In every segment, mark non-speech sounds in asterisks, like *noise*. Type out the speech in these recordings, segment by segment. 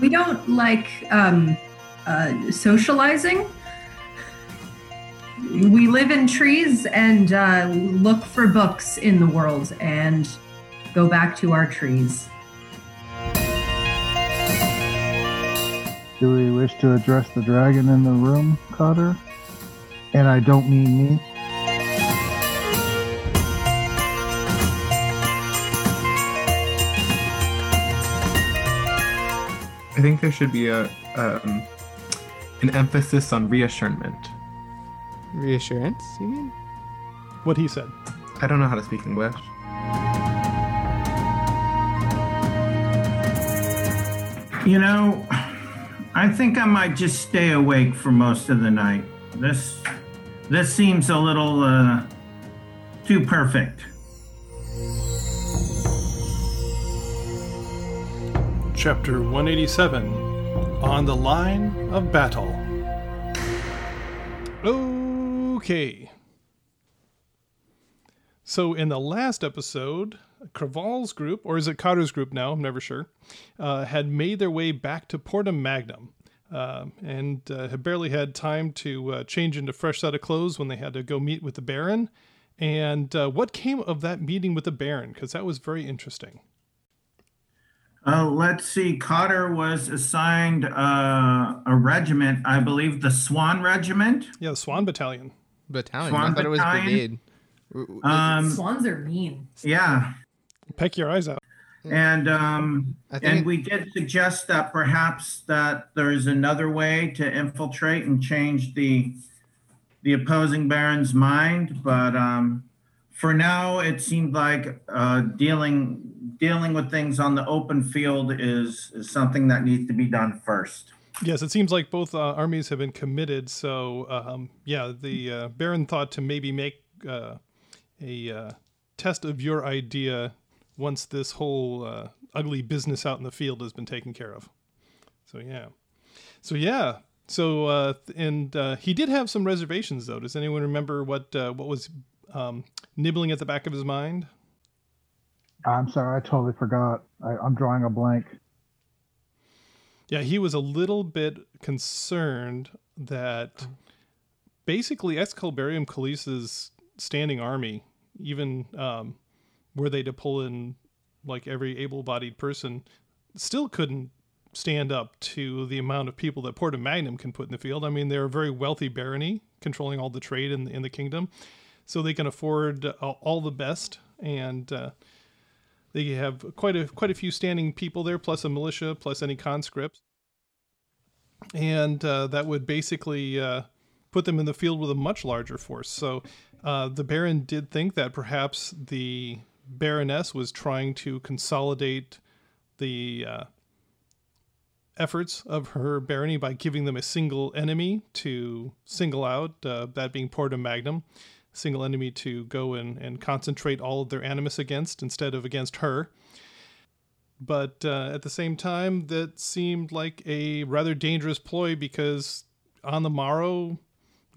We don't like um, uh, socializing. We live in trees and uh, look for books in the world and go back to our trees. Do we wish to address the dragon in the room, Cotter? And I don't mean me. I think there should be a um, an emphasis on reassurance. Reassurance, you mean? What he said. I don't know how to speak English. You know, I think I might just stay awake for most of the night. This this seems a little uh, too perfect. Chapter 187 On the Line of Battle. Okay. So, in the last episode, Craval's group, or is it Cotter's group now? I'm never sure, uh, had made their way back to Porta Magnum. Uh, and uh, had barely had time to uh, change into a fresh set of clothes when they had to go meet with the Baron. And uh, what came of that meeting with the Baron? Because that was very interesting. Uh, let's see. Cotter was assigned uh, a regiment, I believe, the Swan Regiment. Yeah, the Swan Battalion. Battalion. Swan I thought it was brigade. W- w- Um, Swans are mean. yeah, Peck your eyes out. and um, and we did suggest that perhaps that there is another way to infiltrate and change the the opposing baron's mind, but um, for now, it seemed like uh, dealing dealing with things on the open field is is something that needs to be done first. Yes, it seems like both uh, armies have been committed. So, um, yeah, the uh, Baron thought to maybe make uh, a uh, test of your idea once this whole uh, ugly business out in the field has been taken care of. So, yeah. So, yeah. So, uh, and uh, he did have some reservations, though. Does anyone remember what uh, what was um, nibbling at the back of his mind? I'm sorry, I totally forgot. I, I'm drawing a blank. Yeah, he was a little bit concerned that basically Excalibarium Colis's standing army, even um, were they to pull in like every able-bodied person, still couldn't stand up to the amount of people that Porta Magnum can put in the field. I mean, they're a very wealthy barony, controlling all the trade in in the kingdom, so they can afford uh, all the best and. Uh, they have quite a quite a few standing people there, plus a militia, plus any conscripts, and uh, that would basically uh, put them in the field with a much larger force. So uh, the Baron did think that perhaps the Baroness was trying to consolidate the uh, efforts of her barony by giving them a single enemy to single out, uh, that being Porta Magnum single enemy to go and, and concentrate all of their animus against instead of against her. But uh, at the same time, that seemed like a rather dangerous ploy because on the morrow,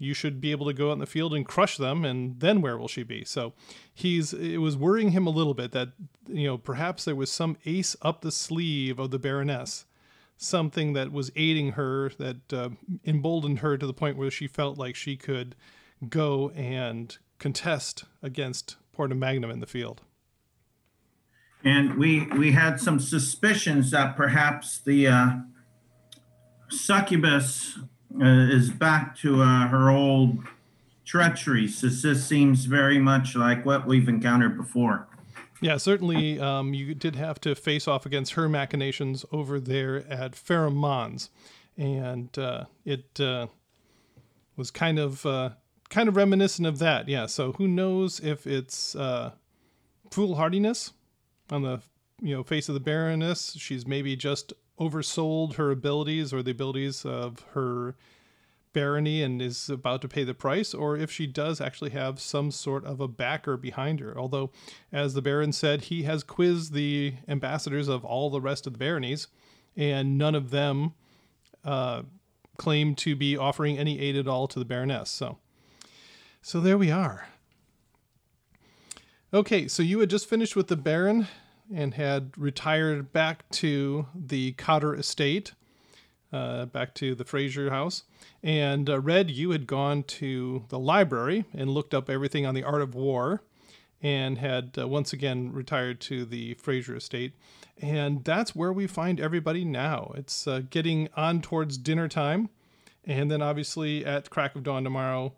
you should be able to go out in the field and crush them, and then where will she be? So he's it was worrying him a little bit that you know perhaps there was some ace up the sleeve of the Baroness, something that was aiding her that uh, emboldened her to the point where she felt like she could go and contest against Porta Magnum in the field. And we we had some suspicions that perhaps the uh, succubus is back to uh, her old treachery. So this seems very much like what we've encountered before. Yeah, certainly um, you did have to face off against her machinations over there at Pheromones. And uh, it uh, was kind of uh, kind of reminiscent of that. Yeah, so who knows if it's uh, foolhardiness on the you know face of the Baroness? She's maybe just oversold her abilities or the abilities of her barony and is about to pay the price, or if she does actually have some sort of a backer behind her. Although, as the Baron said, he has quizzed the ambassadors of all the rest of the baronies, and none of them uh, claim to be offering any aid at all to the Baroness. So, so there we are. Okay, so you had just finished with the Baron and had retired back to the Cotter estate, uh, back to the Fraser house. And uh, Red, you had gone to the library and looked up everything on the art of war and had uh, once again retired to the Fraser estate. And that's where we find everybody now. It's uh, getting on towards dinner time. And then obviously at crack of dawn tomorrow,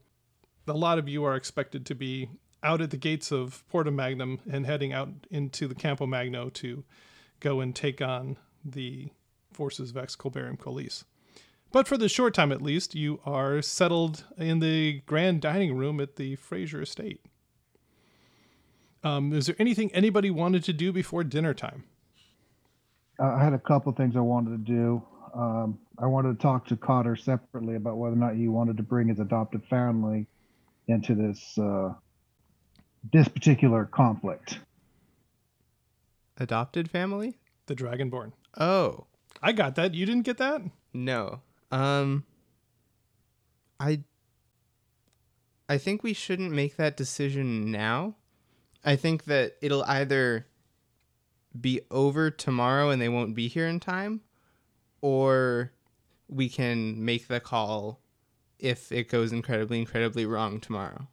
a lot of you are expected to be out at the gates of Porta Magnum and heading out into the Campo Magno to go and take on the forces of Excalibarium Colis. But for the short time at least, you are settled in the grand dining room at the Fraser estate. Um, is there anything anybody wanted to do before dinner time? Uh, I had a couple things I wanted to do. Um, I wanted to talk to Cotter separately about whether or not he wanted to bring his adopted family into this uh, this particular conflict. Adopted family? The Dragonborn. Oh, I got that. You didn't get that? no. Um I I think we shouldn't make that decision now. I think that it'll either be over tomorrow and they won't be here in time or we can make the call if it goes incredibly incredibly wrong tomorrow.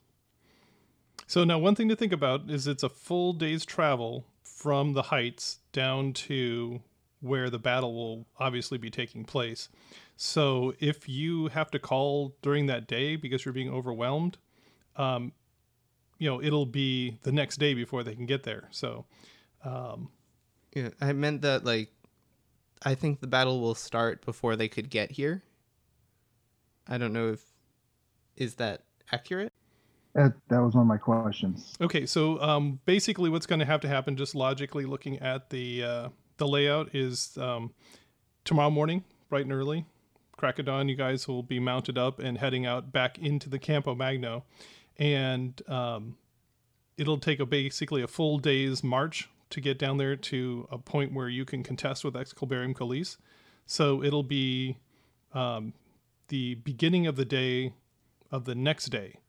So now one thing to think about is it's a full day's travel from the heights down to where the battle will obviously be taking place. So if you have to call during that day because you're being overwhelmed, um, you know it'll be the next day before they can get there. So um, Yeah, I meant that like I think the battle will start before they could get here. I don't know if is that accurate? That, that was one of my questions. Okay, so um, basically, what's going to have to happen, just logically looking at the uh, the layout, is um, tomorrow morning, bright and early, crack of dawn, you guys will be mounted up and heading out back into the Campo Magno, and um, it'll take a basically a full day's march to get down there to a point where you can contest with Excalibarium Colis. So it'll be um, the beginning of the day of the next day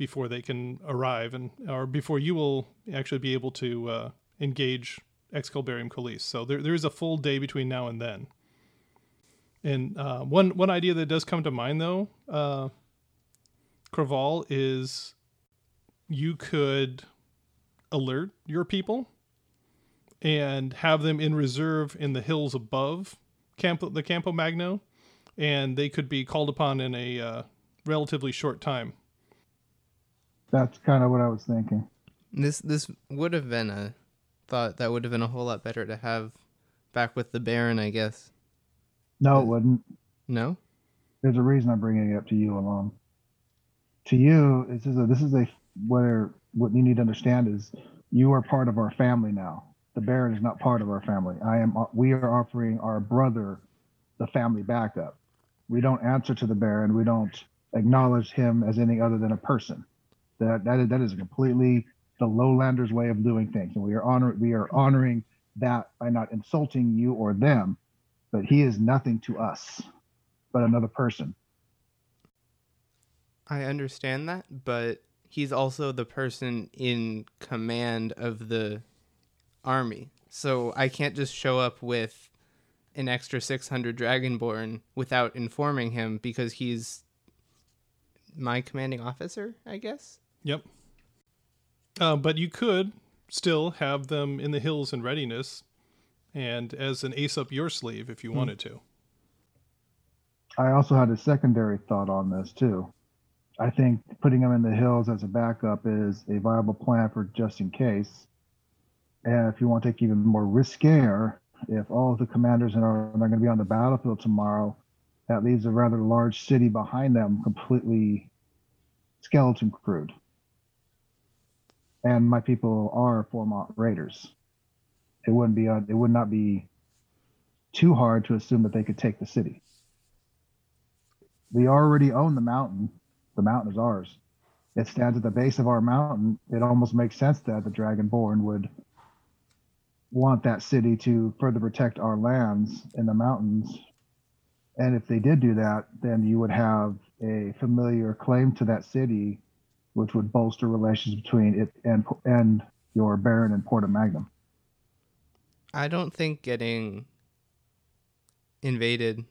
before they can arrive and or before you will actually be able to uh, engage Excalibarium Colis. So there, there is a full day between now and then. And uh, one one idea that does come to mind though, uh, Craval, is you could alert your people and have them in reserve in the hills above Campo, the Campo Magno, and they could be called upon in a uh, relatively short time. That's kind of what I was thinking. This this would have been a thought that would have been a whole lot better to have back with the Baron, I guess. No, it wouldn't. No? There's a reason I'm bringing it up to you alone. To you, this is a this is a where what you need to understand is you are part of our family now. The Baron is not part of our family. I am. Uh, we are offering our brother the family backup. We don't answer to the Baron. We don't acknowledge him as anything other than a person. That that is, that is completely the lowlanders way of doing things, and we are honor we are honoring that by not insulting you or them. But he is nothing to us, but another person. I understand that, but he's also the person in command of the army. So I can't just show up with an extra 600 Dragonborn without informing him because he's my commanding officer, I guess. Yep. Uh, but you could still have them in the hills in readiness and as an ace up your sleeve if you wanted to. I also had a secondary thought on this too. I think putting them in the hills as a backup is a viable plan for just in case. And if you want to take even more riskier, if all of the commanders are, are going to be on the battlefield tomorrow, that leaves a rather large city behind them completely skeleton crewed. And my people are Formont Raiders. It wouldn't be uh, it would not be too hard to assume that they could take the city. we already own the mountain. The mountain is ours. It stands at the base of our mountain. It almost makes sense that the Dragonborn would want that city to further protect our lands in the mountains. And if they did do that, then you would have a familiar claim to that city, which would bolster relations between it and and your Baron and Porta Magnum. I don't think getting invaded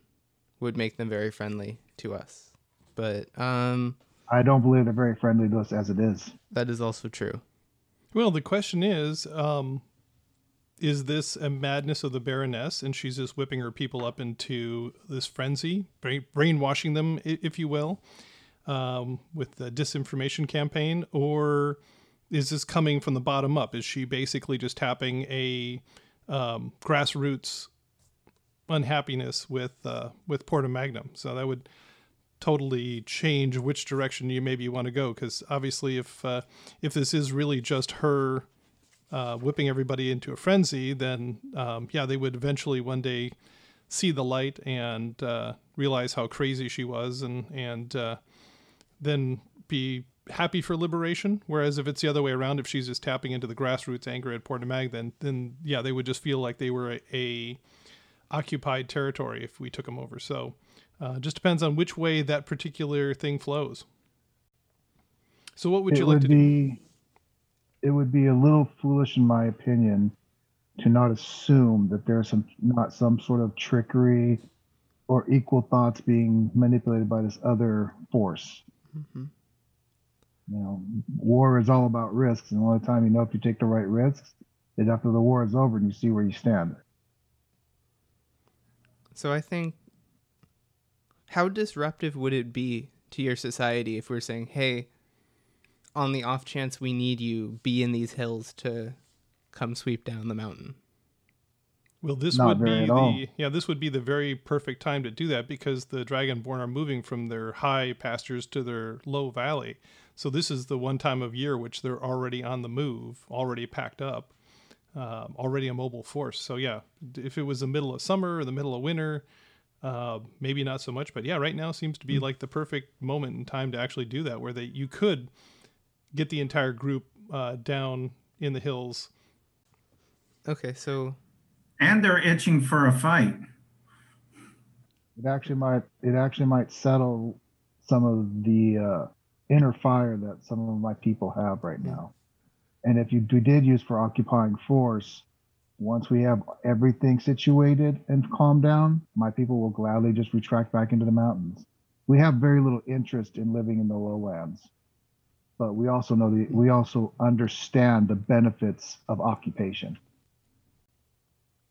would make them very friendly to us. But um I don't believe they're very friendly to us as it is. that is also true. Well, the question is, um, is this a madness of the Baroness, and she's just whipping her people up into this frenzy, brainwashing them, if you will, um, with the disinformation campaign, or is this coming from the bottom up? Is she basically just tapping a um, grassroots unhappiness with uh, with Porta Magnum? So that would totally change which direction you maybe want to go because obviously if uh, if this is really just her uh, whipping everybody into a frenzy then um, yeah they would eventually one day see the light and uh, realize how crazy she was and and uh, then be happy for liberation whereas if it's the other way around if she's just tapping into the grassroots anger at Port Mag then then yeah they would just feel like they were a, a occupied territory if we took them over so uh, just depends on which way that particular thing flows. So, what would you like would to do? be it would be a little foolish in my opinion to not assume that there's some not some sort of trickery or equal thoughts being manipulated by this other force hmm you know war is all about risks and the only time you know if you take the right risks is after the war is over and you see where you stand So I think how disruptive would it be to your society if we're saying, "Hey, on the off chance we need you, be in these hills to come sweep down the mountain." Well, this Not would very be at all. the yeah, this would be the very perfect time to do that because the Dragonborn are moving from their high pastures to their low valley. So this is the one time of year which they're already on the move, already packed up, um, already a mobile force. So yeah, if it was the middle of summer or the middle of winter, uh, maybe not so much. But yeah, right now seems to be like the perfect moment in time to actually do that, where they you could get the entire group uh, down in the hills. Okay, so And they're itching for a fight. it actually might it actually might settle some of the uh, inner fire that some of my people have right now. And if you we did use for occupying force once we have everything situated and calmed down my people will gladly just retract back into the mountains. We have very little interest in living in the lowlands but we also know the we also understand the benefits of occupation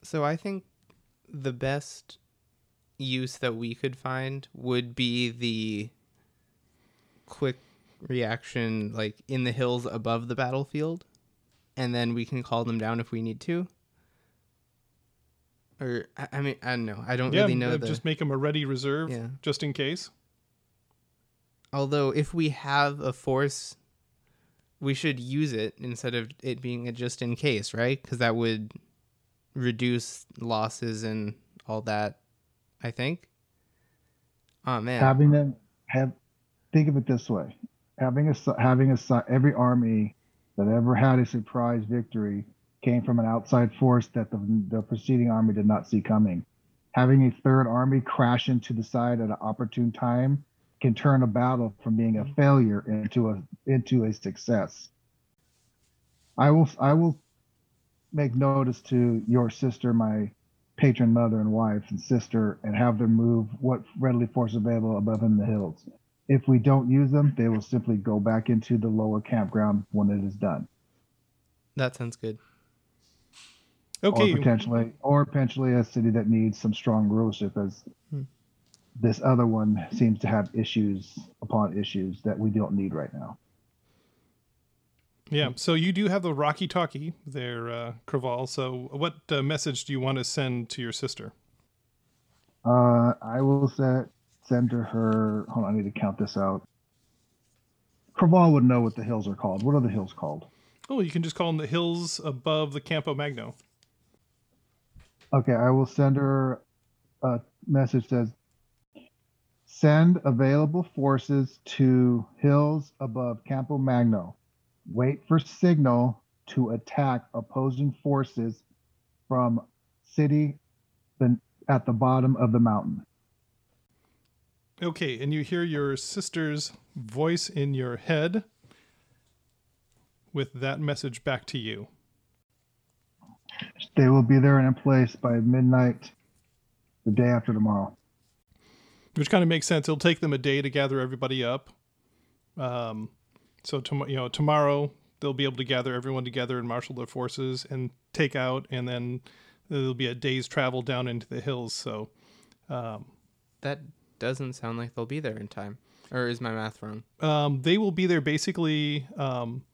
So I think the best use that we could find would be the quick reaction like in the hills above the battlefield and then we can call them down if we need to. Or I, mean I don't know. I don't yeah, really know uh, the just make them a ready reserve Yeah. just in case. although if we have a force we should use it instead of it being a just in case, right? Cuz that would reduce losses and all that, I think. Oh man. having them have think of it this way having a having a every army that ever had a surprise victory came from an outside force that the, the preceding army did not see coming having a third army crash into the side at an opportune time can turn a battle from being a failure into a into a success i will i will make notice to your sister my patron mother and wife and sister and have them move what readily force available above in the hills. If we don't use them, they will simply go back into the lower campground when it is done. That sounds good. Okay, Or potentially or potentially a city that needs some strong rulership as Hmm. this other one seems to have issues upon issues that we don't need right now. Yeah. So you do have the Rocky Talkie there, uh, Craval. So what uh, message do you want to send to your sister? Uh, I will set, send to her. Hold on, I need to count this out. Craval would know what the hills are called. What are the hills called? Oh, you can just call them the hills above the Campo Magno. Okay, I will send her a message that says, Send available forces to hills above Campo Magno. Wait for signal to attack opposing forces from city at the bottom of the mountain. Okay, and you hear your sister's voice in your head with that message back to you. They will be there and in place by midnight the day after tomorrow. which kind of makes sense. It'll take them a day to gather everybody up. Um, so tom- you know tomorrow they'll be able to gather everyone together and marshal their forces and take out, and then there'll be a day's travel down into the hills. So um, That doesn't sound like they'll be there in time. Or is my math wrong? um, they will be there basically um,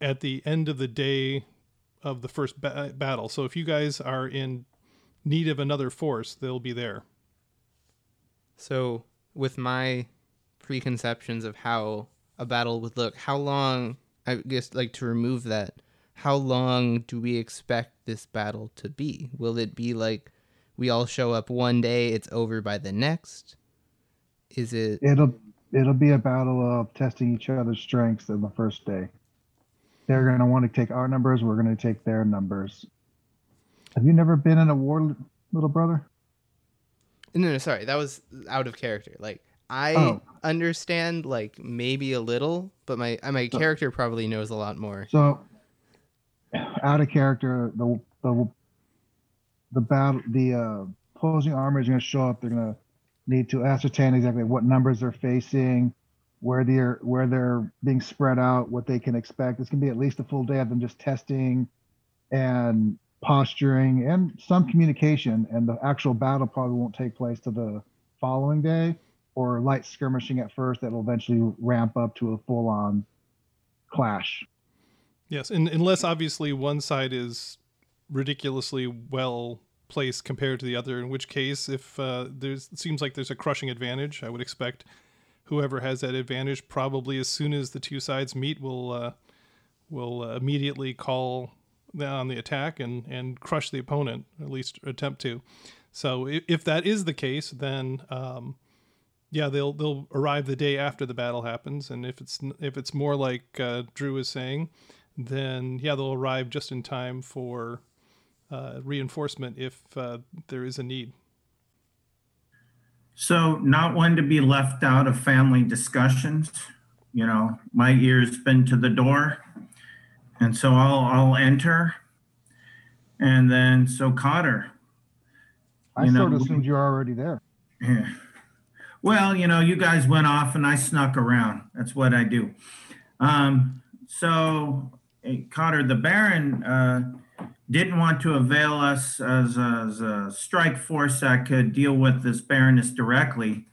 at the end of the day of the first ba- battle. So if you guys are in need of another force, they'll be there. So, with my preconceptions of how a battle would look, how long, I guess, like to remove that, how long do we expect this battle to be? Will it be like we all show up one day, it's over by the next? Is it. It'll it'll be a battle of testing each other's strengths in the first day. They're going to want to take our numbers. We're going to take their numbers. Have you never been in a war, little brother? No, no, sorry. That was out of character. Like, I Oh. Understand, like, maybe a little, but my my character probably knows a lot more. So, out of character, the the the battle, the uh, opposing army is going to show up. They're going to need to ascertain exactly what numbers they're facing, where they're where they're being spread out, what they can expect. It's going to be at least a full day of them just testing and posturing and some communication. And the actual battle probably won't take place to the following day, or light skirmishing at first that will eventually ramp up to a full on clash. Yes, and unless obviously one side is ridiculously well placed compared to the other, in which case, if uh, seems like there's a crushing advantage, I would expect whoever has that advantage probably as soon as the two sides meet will uh, will uh, immediately call on the attack and and crush the opponent, at least attempt to. So if, if that is the case, then um, yeah, they'll they'll arrive the day after the battle happens, and if it's if it's more like uh, Drew is saying, then yeah, they'll arrive just in time for uh, reinforcement if uh, there is a need. So not one to be left out of family discussions. You know, my ear's been to the door. And so I'll, I'll enter. And then, so Cotter, I You know, sort of assumed you're already there. Yeah. Well, you know, you guys went off and I snuck around. That's what I do. Um, so, eh, Cotter, the Baron uh, didn't want to avail us as a, as a strike force that could deal with this Baroness directly,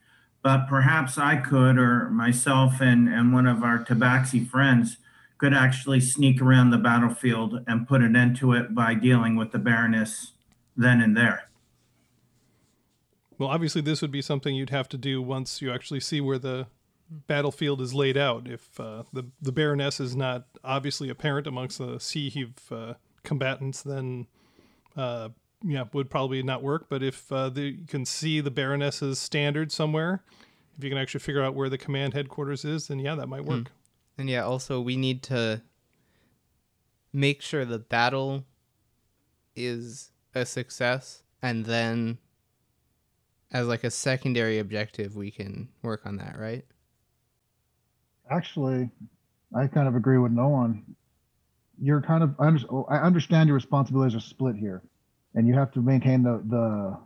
but perhaps I could, or myself and, and one of our Tabaxi friends could actually sneak around the battlefield and put an end to it by dealing with the Baroness then and there. Well, obviously, this would be something you'd have to do once you actually see where the battlefield is laid out. If uh, the the Baroness is not obviously apparent amongst the sea heave uh, combatants, then uh, yeah, would probably not work. But if uh, the, you can see the Baroness's standard somewhere, if you can actually figure out where the command headquarters is, then yeah, that might work. And yeah, also we need to make sure the battle is a success and then as like a secondary objective we can work on that, right? Actually, I kind of agree with Noan. You're kind of I, under, I understand your responsibilities are split here, and you have to maintain the the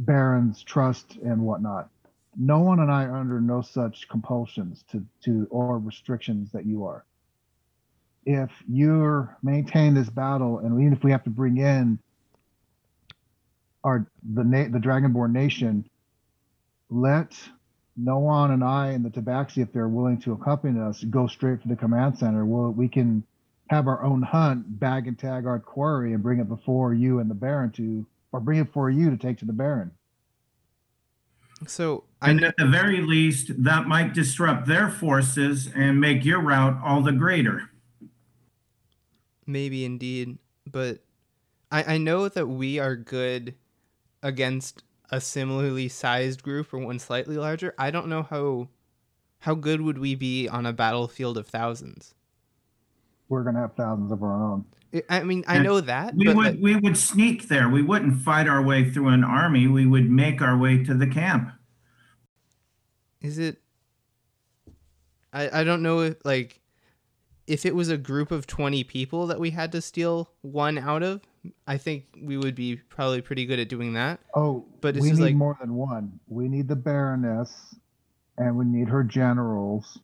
Baron's trust and whatnot. Noan and I are under no such compulsions to to or restrictions that you are. If you're maintain this battle, and even if we have to bring in our the na- the Dragonborn nation, let Noan and I and the Tabaxi, if they're willing to accompany us, go straight to the command center. Well, we can have our own hunt, bag and tag our quarry, and bring it before you and the Baron to, or bring it for you to take to the Baron. So I And know at the very least, that might disrupt their forces and make your route all the greater. maybe indeed, but I, I know that we are good against a similarly sized group or one slightly larger, I don't know how how good would we be on a battlefield of thousands. We're gonna have thousands of our own. I- I mean, I And know that, We but would like, we would sneak there. We wouldn't fight our way through an army. We would make our way to the camp. is it? I I don't know if like if it was a group of twenty people that we had to steal one out of. I think we would be probably pretty good at doing that. Oh, But we need like- more than one. We need the Baroness, and we need her generals.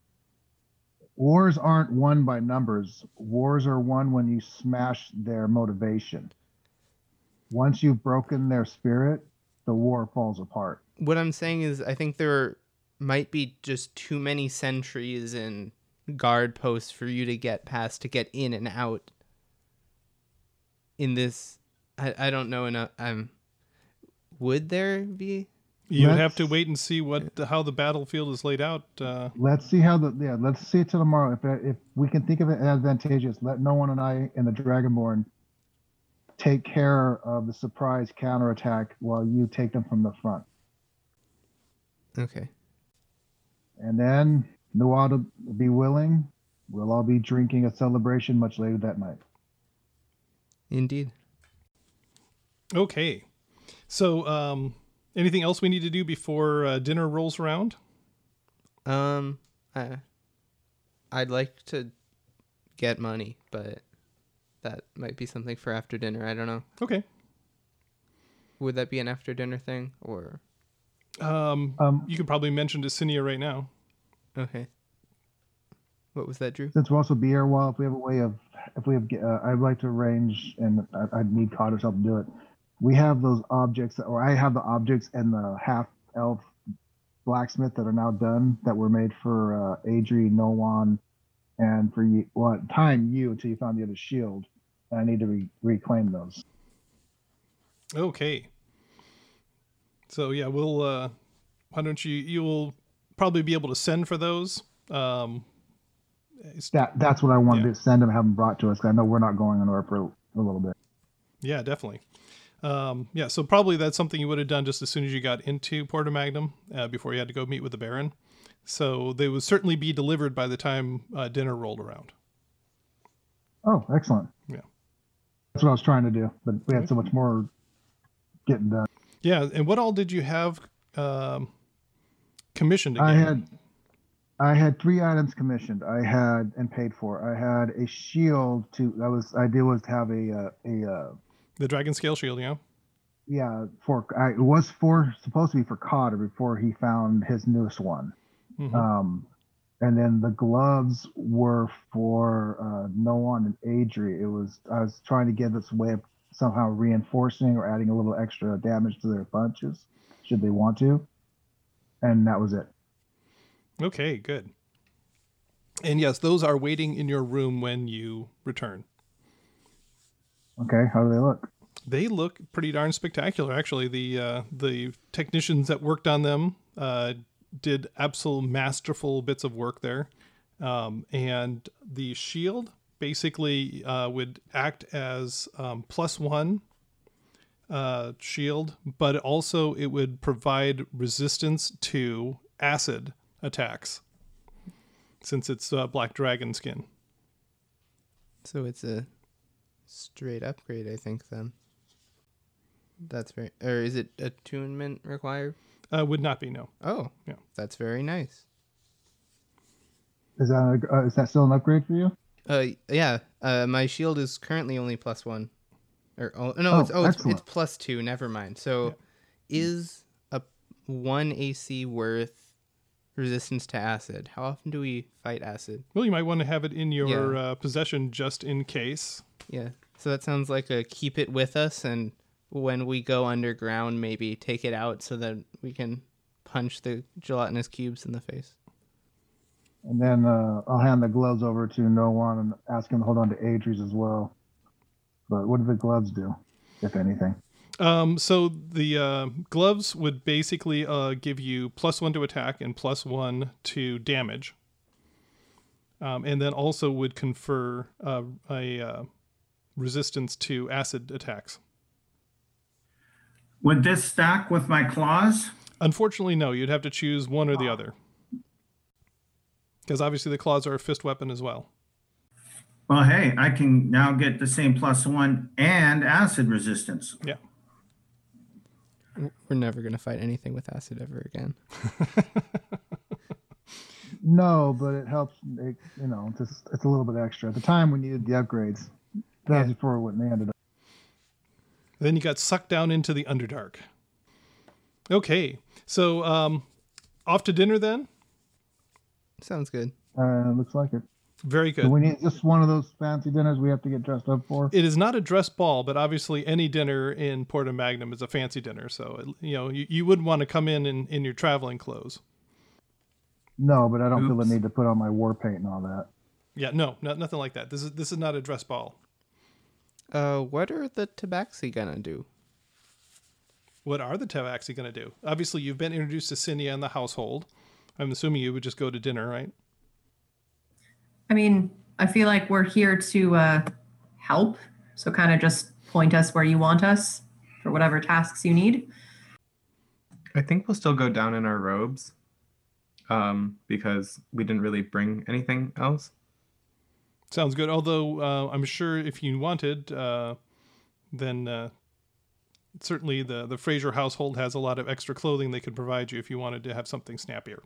Wars aren't won by numbers. Wars are won when you smash their motivation. Once you've broken their spirit, the war falls apart. What I'm saying is, I think there might be just too many sentries and guard posts for you to get past to get in and out. In this, I, I don't know enough. Um, would there be? You would have Let's- to wait and see what how the battlefield is laid out. Uh, Let's see how the yeah. Let's see it till tomorrow. If if we can think of it advantageous, let Noan and I and the Dragonborn take care of the surprise counterattack while you take them from the front. Okay. And then Noah will be willing. We'll all be drinking a celebration much later that night. Indeed. okay, so um, anything else we need to do before uh, dinner rolls around? Um, I, I'd like to get money, but that might be something for after dinner. I don't know. Okay. Would that be an after dinner thing or? Um, Um, you could probably mention to Cinia right now. Okay. What was that, Drew? since we'll also be here a while, if we have a way of, if we have, uh, I'd like to arrange, and I, I'd need Cotter's help to do it. We have those objects, or I have the objects and the half elf blacksmith that are now done that were made for uh, Adri, Noan, and for you, well, time you until you found the other shield. And I need to re- reclaim those. Okay. So yeah, we'll. Uh, why don't you? You will probably be able to send for those. Um, it's- That that's what I wanted Yeah. to send them, have them brought to us. I know we're not going anywhere for a, a little bit. yeah, definitely. Um, yeah, so probably that's something you would have done just as soon as you got into Porta Magnum uh, before you had to go meet with the Baron. So they would certainly be delivered by the time uh, dinner rolled around. Oh, excellent. Yeah. That's what I was trying to do, but we had so much more getting done. Yeah, and what all did you have um, commissioned? Again? I had I had three items commissioned. I had and paid for. I had a shield to that was idea was to have a uh, a uh, the Dragon Scale Shield. Yeah. yeah for I, it was for supposed to be for Cotter before he found his newest one. Mhm. Um, and then the gloves were for uh, Noan and Adri. It was I was trying to get this way of somehow reinforcing or adding a little extra damage to their punches, should they want to. And that was it. Okay, good. And yes, those are waiting in your room when you return. Okay, how do they look? They look pretty darn spectacular, actually. The uh, the technicians that worked on them uh, did absolute masterful bits of work there, um, and the shield basically uh, would act as um, plus one uh, shield, but also it would provide resistance to acid attacks, since it's uh, black dragon skin. So it's a straight upgrade, I think. Then. That's very. Or is it attunement required? Uh, would not be no. Oh, Yeah. That's very nice. Is that a, uh, is that still an upgrade for you? Uh, yeah. Uh, my shield is currently only plus one. Or oh no, Oh, it's oh it's, it's plus two. Never mind. So, is a one AC worth resistance to acid? How often do we fight acid? Well, you might want to have it in your Yeah. uh, possession just in case. Yeah. So that sounds like a keep it with us, and when we go underground, maybe take it out so that we can punch the gelatinous cubes in the face. And then uh, I'll hand the gloves over to Noan and ask him to hold on to Adri's as well. But what do the gloves do, if anything? Um, so the uh, gloves would basically uh, give you plus one to attack and plus one to damage, um, and then also would confer uh, a uh, resistance to acid attacks. Would this stack with my claws? Unfortunately, no. You'd have to choose one or the other. Because obviously the claws are a fist weapon as well. Well, hey, I can now get the same plus one and acid resistance. Yeah. We're never gonna fight anything with acid ever again. *laughs* No, but it helps. It, you know, just, it's a little bit extra. At the time, we needed the upgrades. That was Yeah. before when they ended up. Then you got sucked down into the Underdark. Okay. So um, off to dinner then? Sounds good. Uh, looks like it. Very good. So we need just one of those fancy dinners we have to get dressed up for. it is not a dress ball, but obviously any dinner in Porta Magnum is a fancy dinner. So, it, you know, you, you wouldn't want to come in, in in your traveling clothes. No, but I don't feel the need to put on my war paint and all that. Yeah, no, not, nothing like that. This is this is not a dress ball. Uh, what are the tabaxi gonna do? What are the Tabaxi going to do? Obviously, you've been introduced to Cinia and the household. I'm assuming you would just go to dinner, right? I mean, I feel like we're here to uh, help. So kind of just point us where you want us for whatever tasks you need. I think we'll still go down in our robes, um, because we didn't really bring anything else. Sounds good. Although uh, I'm sure if you wanted, uh, then uh, certainly the the Fraser household has a lot of extra clothing they could provide you if you wanted to have something snappier.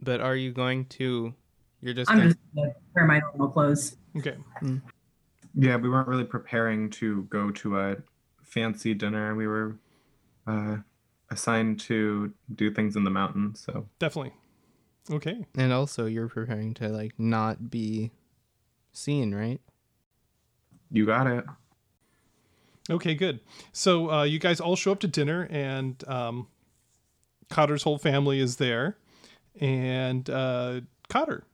But are you going to? You're just. I'm gonna- just gonna wear my normal clothes. Okay. Yeah, we weren't really preparing to go to a fancy dinner. We were uh, assigned to do things in the mountains. So Definitely. Okay. And also, you're preparing to like not be seen, right? you got it. Okay, good. So uh, you guys all show up to dinner, and um, Cotter's whole family is there. And uh, Cotter,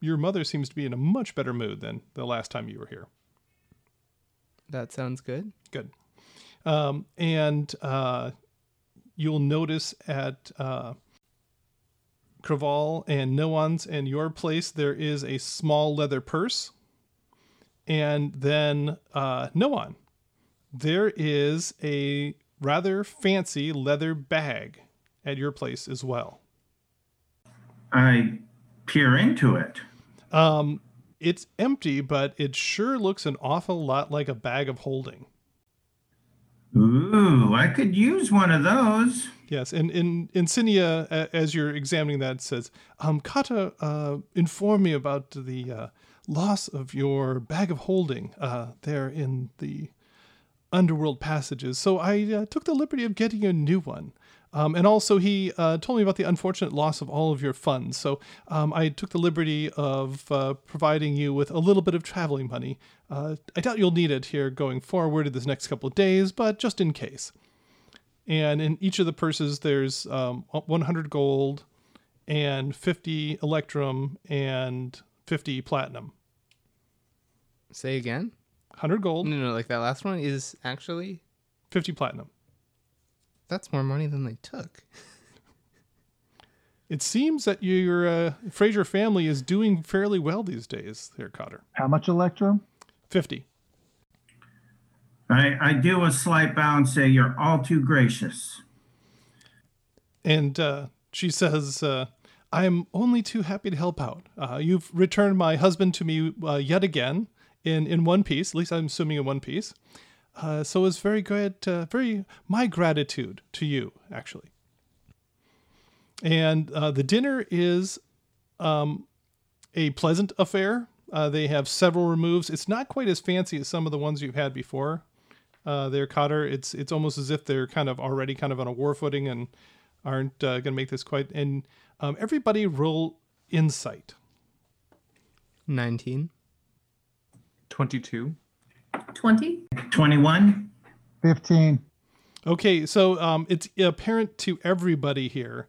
your mother seems to be in a much better mood than the last time you were here. That sounds good. Good. Um, and uh, you'll notice at uh, Craval and Noan's and your place, there is a small leather purse. And then uh, Noan, there is a rather fancy leather bag at your place as well. I peer into it. Um, it's empty, but it sure looks an awful lot like a bag of holding. Ooh, I could use one of those. Yes, and in Insignia, as you're examining that, says, um, Cotter uh, informed me about the uh, loss of your bag of holding uh, there in the underworld passages. So I uh, took the liberty of getting a new one. Um, and also, he uh, told me about the unfortunate loss of all of your funds. So um, I took the liberty of uh, providing you with a little bit of traveling money. Uh, I doubt you'll need it here going forward in this next couple of days, but just in case and in each of the purses there's um, 100 gold and 50 electrum and 50 platinum Say again. 100 gold No, no, like that last one is actually 50 platinum that's more money than they took. it seems that your uh, fraser family is doing fairly well these days there cotter How much Electrum? 50 I, I do a slight bow and say, You're all too gracious. and uh, she says uh, i'm only too happy to help out uh, you've returned my husband to me uh, yet again in, in one piece at least i'm assuming in one piece uh, so it's very good uh, very my gratitude to you actually and uh, the dinner is um, a pleasant affair uh, they have several removes it's not quite as fancy as some of the ones you've had before uh, there cotter it's it's almost as if they're kind of already kind of on a war footing and aren't uh, going to make this quite. And um, everybody roll insight. 19. 22. 20? 21? 15. Okay, so um, it's apparent to everybody here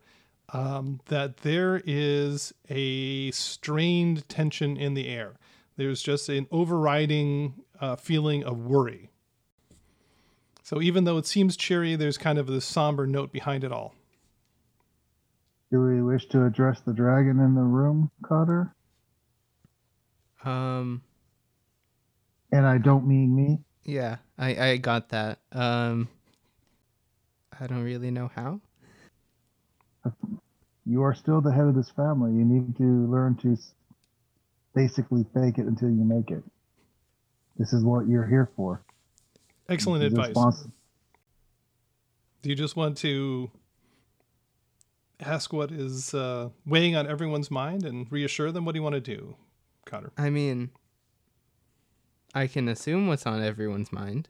um, that there is a strained tension in the air. There's just an overriding uh, feeling of worry. So even though it seems cheery, there's kind of this somber note behind it all. Do we wish to address the dragon in the room, Cotter? Um, And I don't mean me. Yeah, I I got that. Um, I don't really know how. You are still the head of this family. You need to learn to basically fake it until you make it. This is what you're here for. Excellent This advice. respons- Do you just want to ask what is uh, weighing on everyone's mind and reassure them? What do you want to do, Connor? I mean, I can assume what's on everyone's mind.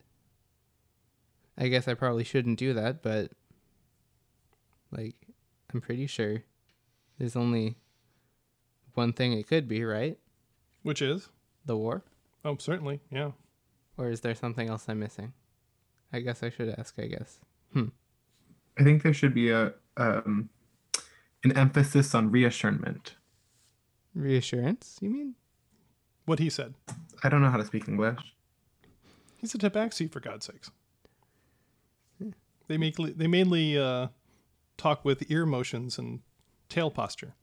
I guess I probably shouldn't do that, but like, I'm pretty sure there's only one thing it could be, right? Which is? The war? Oh, certainly. Yeah. Or is there something else I'm missing? I guess I should ask, I guess. Hmm. I think there should be a um, an emphasis on reassurance. Reassurance, you mean? What he said. I don't know how to speak English. He's a tabaxi, for God's sakes. They make they mainly uh, talk with ear motions and tail posture.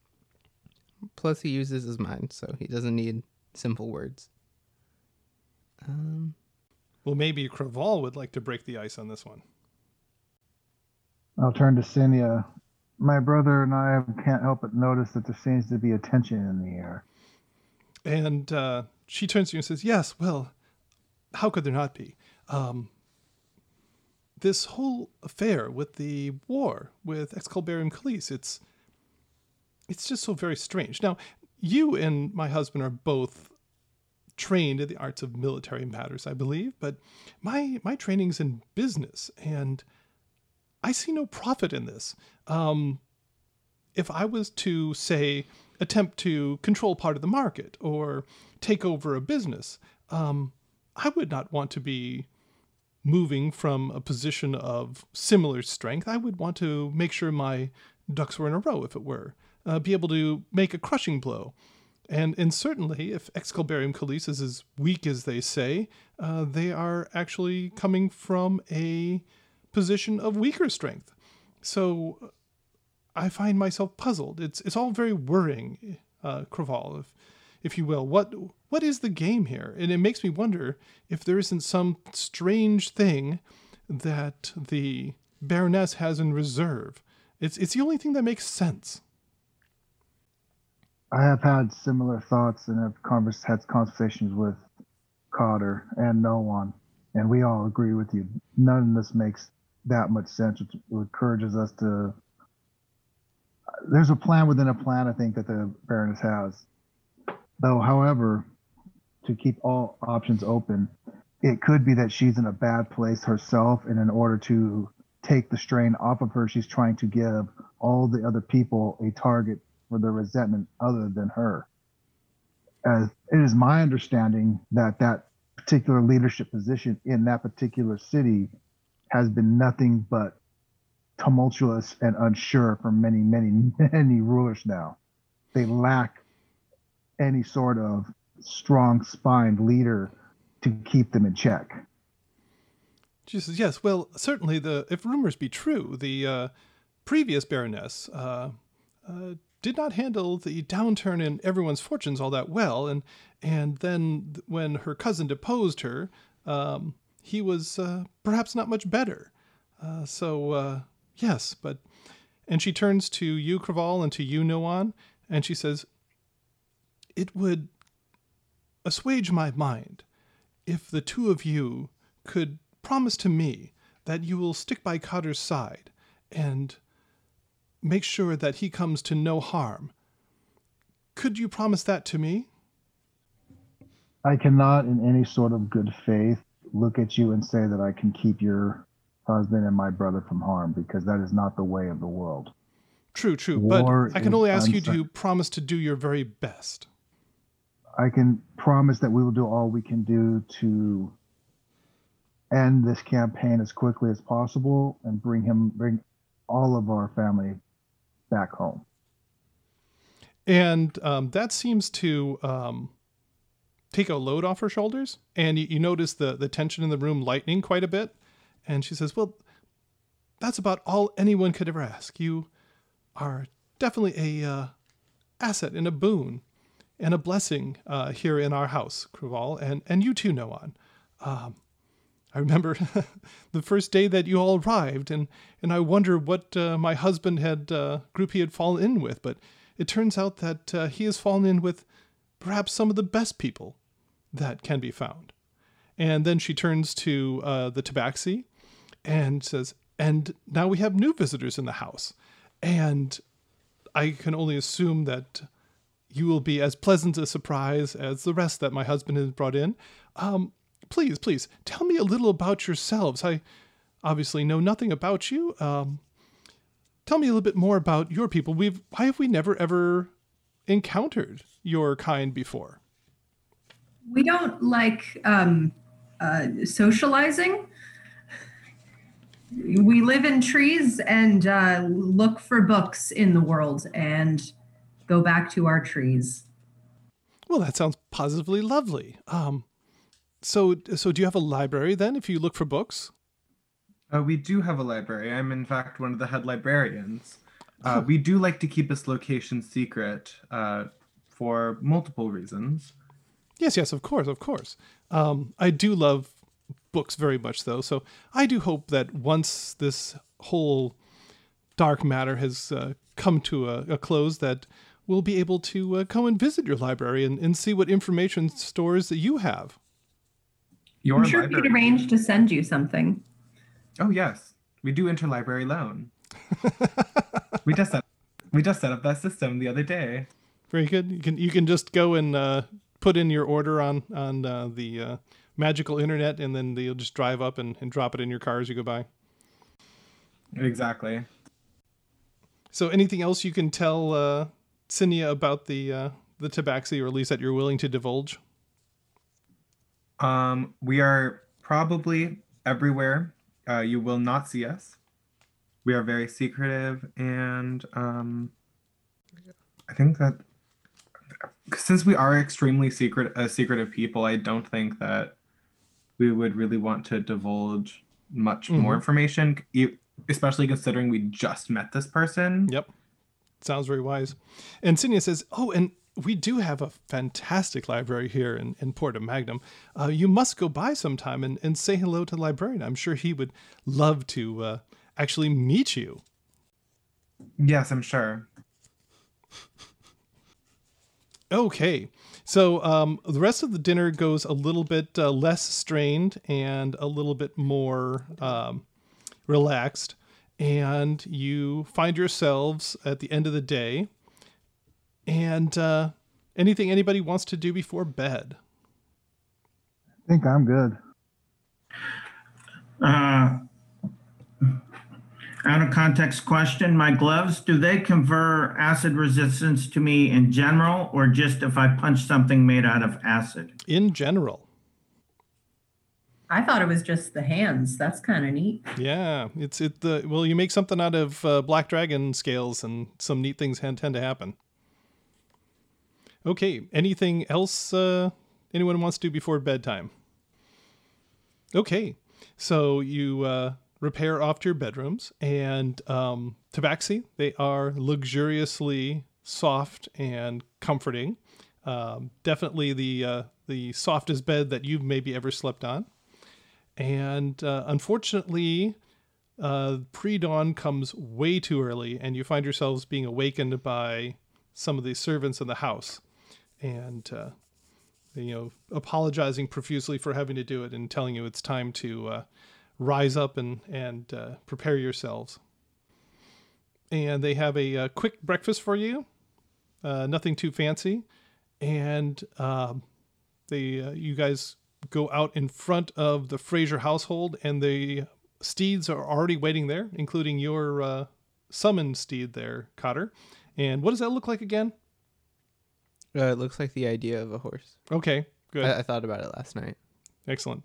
Plus, he uses his mind, so he doesn't need simple words. Um, Well, maybe Craval would like to break the ice on this one. I'll turn to Cinia. My brother and I can't help but notice that there seems to be a tension in the air. And uh, she turns to you and says, Yes, well, how could there not be? Um, this whole affair with the war with Excalibarium Calise, it's it's just so very strange. Now, you and my husband are both trained in the arts of military matters, I believe, but my my training's in business, and I see no profit in this. Um, if I was to say attempt to control part of the market or take over a business, um, I would not want to be moving from a position of similar strength. I would want to make sure my ducks were in a row, if it were, uh, be able to make a crushing blow. And, and certainly, if Excalibarium Calise is as weak as they say, uh, they are actually coming from a position of weaker strength. So I find myself puzzled. It's it's all very worrying, uh, if if you will. What what is the game here? And it makes me wonder if there isn't some strange thing that the Baroness has in reserve. It's it's the only thing that makes sense. I have had similar thoughts and have convers- had conversations with Cotter and Noan, and we all agree with you. None of this makes that much sense. It encourages us to. There's a plan within a plan, I think, that the Baroness has. Though, however, to keep all options open, it could be that she's in a bad place herself, and in order to take the strain off of her, she's trying to give all the other people a target for their resentment other than her. As it is my understanding that that particular leadership position in that particular city has been nothing but tumultuous and unsure for many, many, *laughs* many rulers now. They lack any sort of strong spined leader to keep them in check. She says, "Yes, well, certainly the if rumors be true, the uh, previous Baroness uh, uh, did not handle the downturn in everyone's fortunes all that well, and and then when her cousin deposed her, um, he was uh, perhaps not much better. Uh, so uh, yes, but." And she turns to you, Craval, and to you, Noan, and she says, "It would assuage my mind if the two of you could promise to me that you will stick by Cotter's side and make sure that he comes to no harm. Could you promise that to me? I cannot, in any sort of good faith, look at you and say that I can keep your husband and my brother from harm because that is not the way of the world. True, true, but I can only ask you to promise to do your very best. I can promise that we will do all we can do to end this campaign as quickly as possible and bring him bring all of our family back home. And um, that seems to um, take a load off her shoulders. And you, you notice the, the tension in the room lightening quite a bit. And she says, Well, that's about all anyone could ever ask. You are definitely a uh, asset and a boon and a blessing uh, here in our house, Craval, and, and you too, Noan. Um, I remember *laughs* the first day that you all arrived, and, and I wonder what uh, my husband had uh, group he had fallen in with. But it turns out that uh, he has fallen in with perhaps some of the best people that can be found. And then she turns to uh, the tabaxi and says, And now we have new visitors in the house. And I can only assume that you will be as pleasant a surprise as the rest that my husband has brought in. Um, please, please, tell me a little about yourselves. I obviously know nothing about you. Um, tell me a little bit more about your people. We've why have we never ever encountered your kind before? We don't like um, uh, socializing. We live in trees and uh, look for books in the world and go back to our trees. Well, that sounds positively lovely. Um, so, so do you have a library then? If you look for books, Uh, we do have a library. I'm, in fact, one of the head librarians. Uh, we do like to keep this location secret uh, for multiple reasons. yes, yes, of course, of course. Um, I do love books very much, though. So I do hope that once this whole dark matter has uh, come to a, a close, that we'll be able to uh, come and visit your library and, and see what information stores that you have. Your I'm sure we could library- arrange to send you something. Oh yes, we do interlibrary loan. we just set, we just set up that system the other day. Very good. You can you can just go and uh, put in your order on on uh, the uh, magical internet, and then they'll just drive up and, and drop it in your car as you go by. Exactly. So, anything else you can tell uh, Cinia about the uh, the tabaxi, or at least that you're willing to divulge? Um, we are probably everywhere. Uh, you will not see us. We are very secretive, and um, I think that since we are extremely secret, uh, secretive people, I don't think that we would really want to divulge much more Mhm. information, especially considering we just met this person. Yep, sounds very wise. And Cinia says, "Oh, and we do have a fantastic library here in, in Porta Magnum. Uh, you must go by sometime and, and say hello to the librarian. I'm sure he would love to uh, actually meet you." Yes, I'm sure. Okay. So um, the rest of the dinner goes a little bit uh, less strained and a little bit more um, relaxed. And you find yourselves at the end of the day. And uh, anything anybody wants to do before bed? I think I'm good. Uh, out of context question, my gloves, do they confer acid resistance to me in general or just if I punch something made out of acid? In general. I thought it was just the hands. That's kind of neat. Yeah, it's it. The well, you make something out of uh, black dragon scales, and some neat things tend tend to happen. Okay, anything else uh, anyone wants to do before bedtime? Okay, so you uh, repair off your bedrooms, and um, tabaxi they are luxuriously soft and comforting. Um, definitely the uh, the softest bed that you've maybe ever slept on. And uh, unfortunately, uh, pre dawn comes way too early, and you find yourselves being awakened by some of the servants in the house. And, uh, you know, apologizing profusely for having to do it and telling you it's time to uh, rise up and, and uh, prepare yourselves. And they have a, uh quick breakfast for you, uh, nothing too fancy. And um, they, uh, you guys go out in front of the Fraser household, and the steeds are already waiting there, including your uh, summoned steed there, Cotter. And what does that look like again? Uh, it looks like the idea of a horse. Okay, good, I, I thought about it last night. excellent.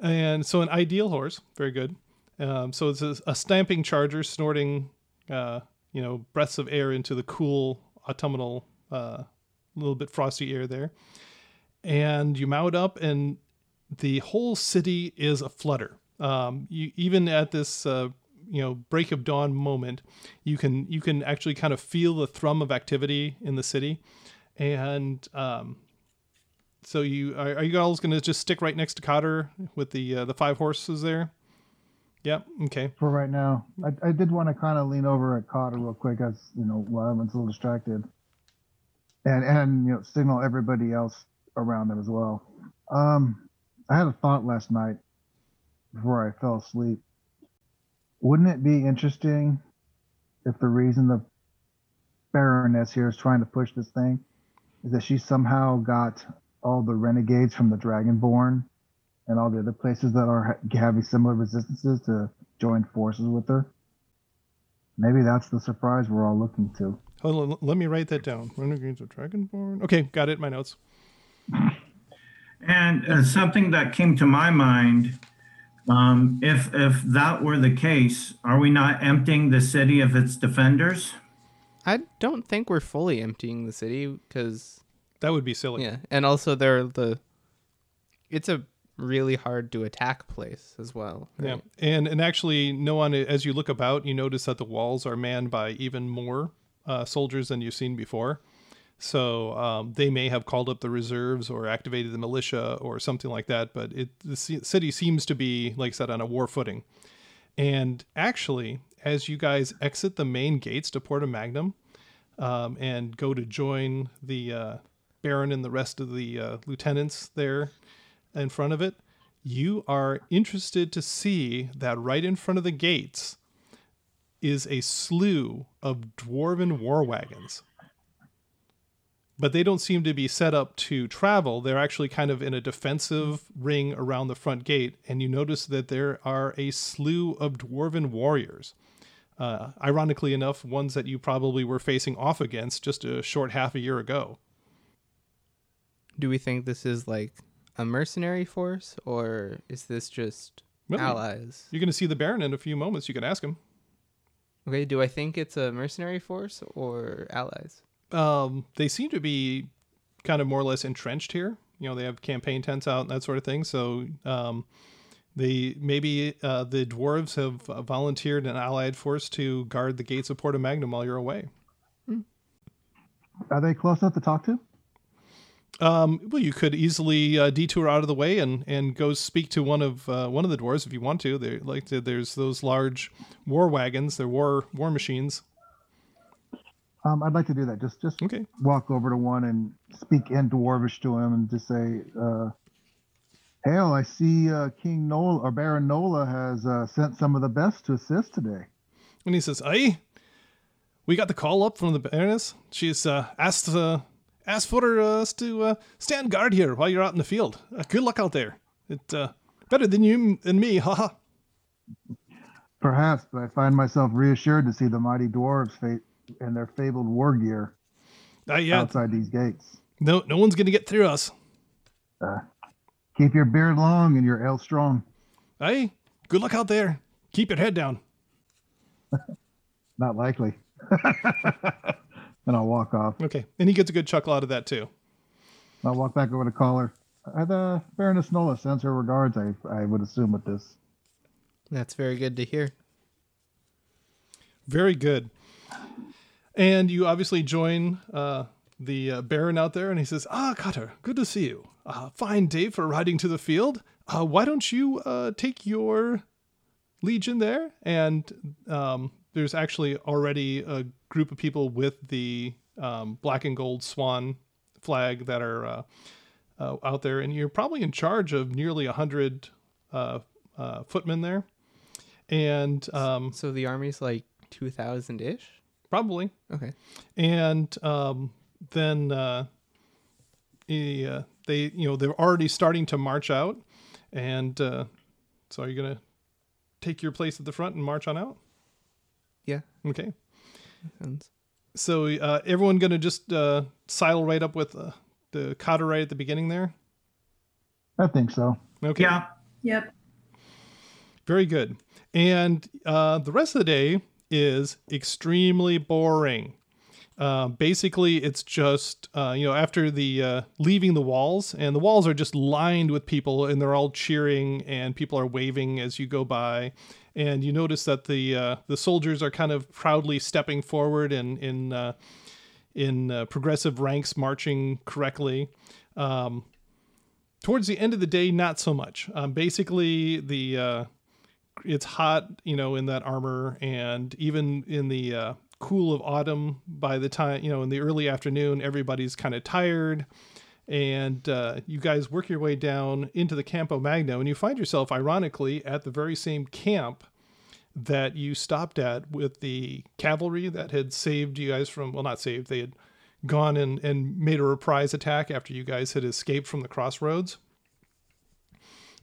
And so, an ideal horse, very good. Um, so it's a, a stamping charger, snorting, uh, you know, breaths of air into the cool autumnal, uh, little bit frosty air there. And you mount up, and the whole city is a flutter. Um, you even at this, uh, you know, break of dawn moment, you can you can actually kind of feel the thrum of activity in the city, and um, so you are, are you all going to just stick right next to Cotter with the uh, the five horses there? Yep. Okay. For right now, I, I did want to kind of lean over at Cotter real quick, as you know, while everyone's a little distracted, and and you know, signal everybody else around them as well. Um, I had a thought last night before I fell asleep. Wouldn't it be interesting if the reason the Baroness here is trying to push this thing is that she somehow got all the renegades from the Dragonborn and all the other places that are having similar resistances to join forces with her? Maybe that's the surprise we're all looking to. Hold on, let me write that down. Renegades of Dragonborn. Okay, got it. My notes. And uh, something that came to my mind, um, if if that were the case, are we not emptying the city of its defenders? I don't think we're fully emptying the city because That would be silly. yeah, and also they're the. It's a really hard to attack place as well. Yeah, and and actually, Noan. As you look about, you notice that the walls are manned by even more uh, soldiers than you've seen before. So um, they may have called up the reserves or activated the militia or something like that. But it the ci- city seems to be, like I said, on a war footing. And actually, as you guys exit the main gates to Porta Magnum um, and go to join the uh, Baron and the rest of the uh, lieutenants there in front of it, you are interested to see that right in front of the gates is a slew of dwarven war wagons. But they don't seem to be set up to travel. They're actually kind of in a defensive ring around the front gate, and you notice that there are a slew of dwarven warriors. Uh, ironically enough, ones that you probably were facing off against just a short half a year ago. Do we think this is like a mercenary force or is this just Well, allies? You're going to see the Baron in a few moments. You can ask him. Okay, do I think it's a mercenary force or allies? um, they seem to be kind of more or less entrenched here. You know, they have campaign tents out and that sort of thing. So um, they maybe uh, the dwarves have uh, volunteered an allied force to guard the gates of Porta Magnum while you're away. Are they close enough to talk to? Um, well, you could easily uh, detour out of the way and, and go speak to one of uh, one of the dwarves if you want to. They like to, there's those large war wagons. They're war war machines. Um, I'd like to do that. Just just Okay. walk over to one and speak in Dwarvish to him and just say, uh, "Hail! I see uh, King Nola or Baron Nola has uh, sent some of the best to assist today." And he says, "Aye, we got the call up from the Baroness. She's uh, asked uh, asked for us to uh, stand guard here while you're out in the field. Uh, good luck out there. It uh, better than you and me, haha." Perhaps, but I find myself reassured to see the mighty dwarves in their fabled war gear Uh, yeah, outside these gates. no, no one's gonna get through us. Keep your beard long and your ale strong. Hey, good luck out there. Keep your head down. *laughs* Not likely. *laughs* and I'll walk off. Okay, and he gets a good chuckle out of that too. I'll walk back over to caller. Uh, the Baroness Nola sends her regards. I I would assume with this. That's very good to hear. Very good. And you obviously join uh, the uh, Baron out there, and he says, "Ah, Cotter, good to see you. Uh, fine day for riding to the field. Uh, why don't you uh, take your legion there?" And um, there's actually already a group of people with the um, black and gold swan flag that are uh, uh, out there, and you're probably in charge of nearly a hundred uh, uh, footmen there. And um, So the army's like 2000 ish? probably Okay. and um, then uh, he, uh, they you know they're already starting to march out and uh, so are you gonna take your place at the front and march on out Yeah. okay Sounds- so uh, everyone gonna just uh, sidle right up with uh, the Cotter right at the beginning there I think so. okay Yeah. Yep. Very good. And uh, the rest of the day is extremely boring. Uh, basically, it's just uh, you know after the uh, leaving the walls, and the walls are just lined with people, and they're all cheering, and people are waving as you go by, and you notice that the uh, the soldiers are kind of proudly stepping forward and in uh, in uh, progressive ranks, marching correctly. Um, towards the end of the day, not so much. Um, basically, the uh, it's hot, you know, in that armor, and even in the uh, cool of autumn, by the time you know, in the early afternoon, everybody's kind of tired, and uh, you guys work your way down into the Campo Magno, and you find yourself, ironically, at the very same camp that you stopped at with the cavalry that had saved you guys from well, not saved, they had gone and, and made a reprise attack after you guys had escaped from the crossroads.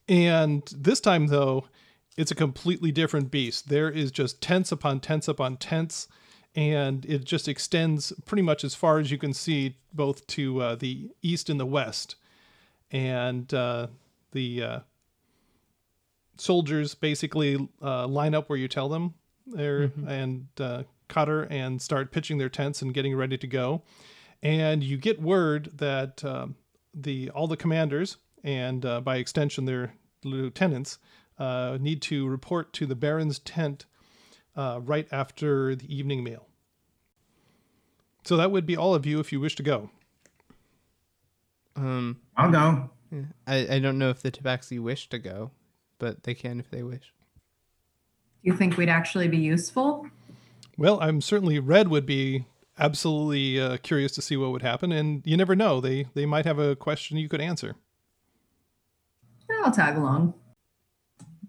And this time, though, it's a completely different beast. There is just tents upon tents upon tents, and it just extends pretty much as far as you can see, both to uh, the east and the west. And uh, the uh, soldiers basically uh, line up where you tell them there and uh, Cotter and start pitching their tents and getting ready to go. And you get word that um, the all the commanders and uh, by extension their lieutenants uh, need to report to the Baron's tent uh, right after the evening meal. So that would be all of you if you wish to go. Um, I'll go. I, I don't know if the Tabaxi wish to go, but they can if they wish. Do you think we'd actually be useful? Well, I'm certainly Red would be absolutely uh, curious to see what would happen, and you never know. They they might have a question you could answer. I'll tag along.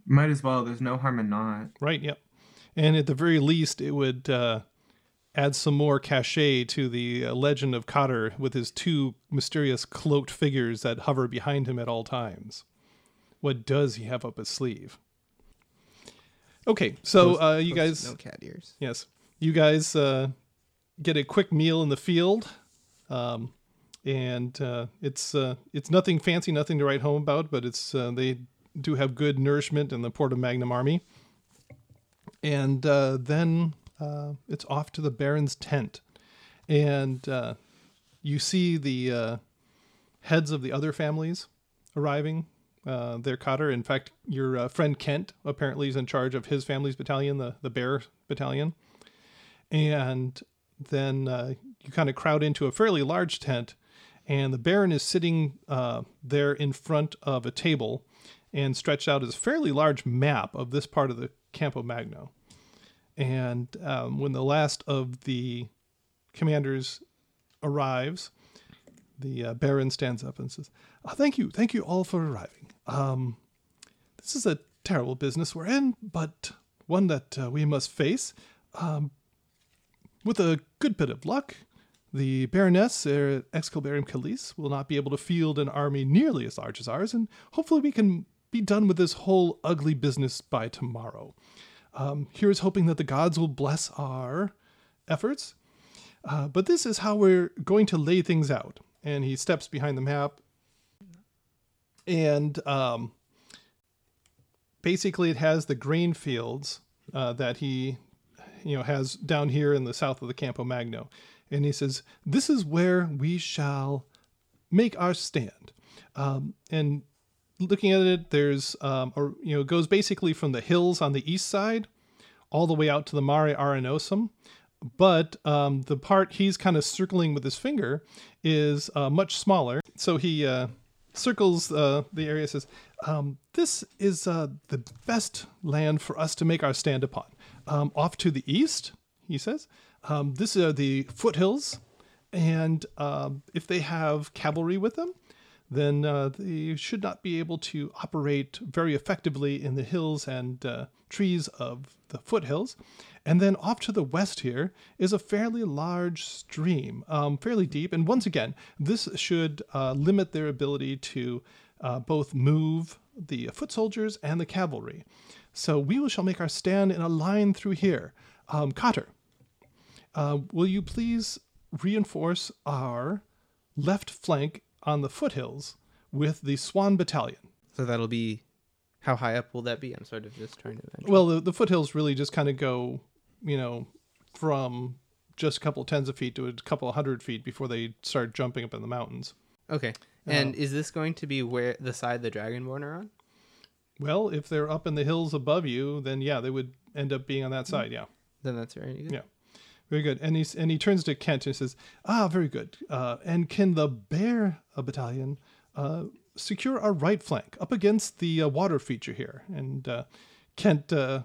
Might as well. There's no harm in not. Right. Yep. And at the very least, it would uh, add some more cachet to the uh, legend of Cotter with his two mysterious cloaked figures that hover behind him at all times. What does he have up his sleeve? Okay, so uh, you guys, no cat ears. yes, you guys uh, get a quick meal in the field, um, and uh, it's uh, it's nothing fancy, nothing to write home about, but it's uh, they do have good nourishment in the Porta Magnum Army and uh, then uh, it's off to the Baron's tent, and uh, you see the uh, heads of the other families arriving. Uh, their Cotter. In fact, your uh, friend Kent apparently is in charge of his family's battalion, the the Bear Battalion, and then uh, you kind of crowd into a fairly large tent, and the Baron is sitting there in front of a table, and stretched out is a fairly large map of this part of the Campo Magno. And um, when the last of the commanders arrives, the uh, Baron stands up and says, "Ah, "Thank you, thank you all for arriving. Um, this is a terrible business we're in, but one that uh, we must face. Um, with a good bit of luck, the Baroness er, Excalibarium Calise will not be able to field an army nearly as large as ours, and hopefully we can be done with this whole ugly business by tomorrow. Um, here is hoping that the gods will bless our efforts. Uh, but this is how we're going to lay things out. And he steps behind the map. And um, basically, it has the grain fields uh, that he, you know, has down here in the south of the Campo Magno. And he says, "This is where we shall make our stand." Um, and looking at it, there's, um, or you know, it goes basically from the hills on the east side all the way out to the Mare Arenosum. But um, the part he's kind of circling with his finger is uh, much smaller. So he uh, circles uh, the area, says, um, This is uh, the best land for us to make our stand upon. Um, off to the east, he says, um, this are the foothills. And um, if they have cavalry with them, then uh, they should not be able to operate very effectively in the hills and uh, trees of the foothills. And then off to the west here is a fairly large stream, um, fairly deep. And once again, this should uh, limit their ability to uh, both move the foot soldiers and the cavalry. So we shall make our stand in a line through here. Um, Cotter, uh, will you please reinforce our left flank on the foothills with the Swan Battalion? So that'll be. How high up will that be? I'm sort of just trying to. Imagine. Well, the, the foothills really just kind of go, you know, from just a couple tens of feet to a couple of hundred feet before they start jumping up in the mountains. okay. Uh, and is this going to be where the side the Dragonborn are on? Well, if they're up in the hills above you, then yeah, they would end up being on that hmm. side. Yeah, Then that's very good. Yeah. Very good. And he's and he turns to Kent and says, "Ah, very good. Uh, and can the Bear uh, Battalion uh, secure our right flank up against the uh, water feature here. And uh, Kent uh,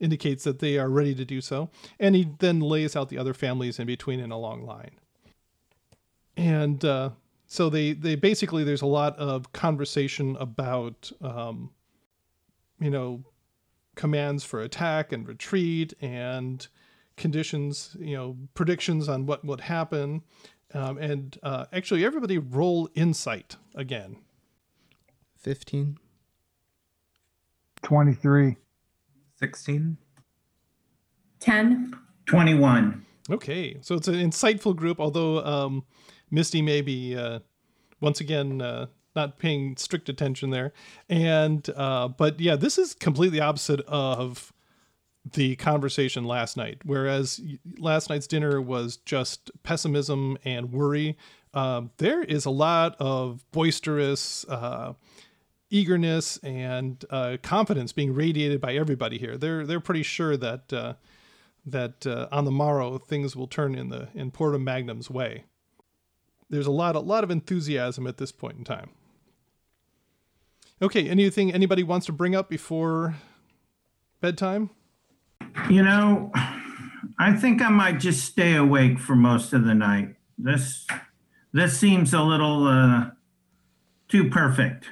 indicates that they are ready to do so. And he then lays out the other families in between in a long line. And so they, they basically, there's a lot of conversation about, um, you know, commands for attack and retreat and conditions, you know, predictions on what would happen. Um, and uh, actually, everybody roll insight again. 15. 23. 16. 10. 21. Okay, so it's an insightful group, although um, Misty may be uh, once again uh, not paying strict attention there. And uh, but yeah, this is completely opposite of the conversation last night. Whereas last night's dinner was just pessimism and worry. Um, there is a lot of boisterous uh, eagerness and uh, confidence being radiated by everybody here. They're they're pretty sure that uh, that uh, on the morrow things will turn in the in Porta Magnum's way. There's a lot a lot of enthusiasm at this point in time. Okay, anything anybody wants to bring up before bedtime? You know, I think I might just stay awake for most of the night. This this seems a little uh, too perfect.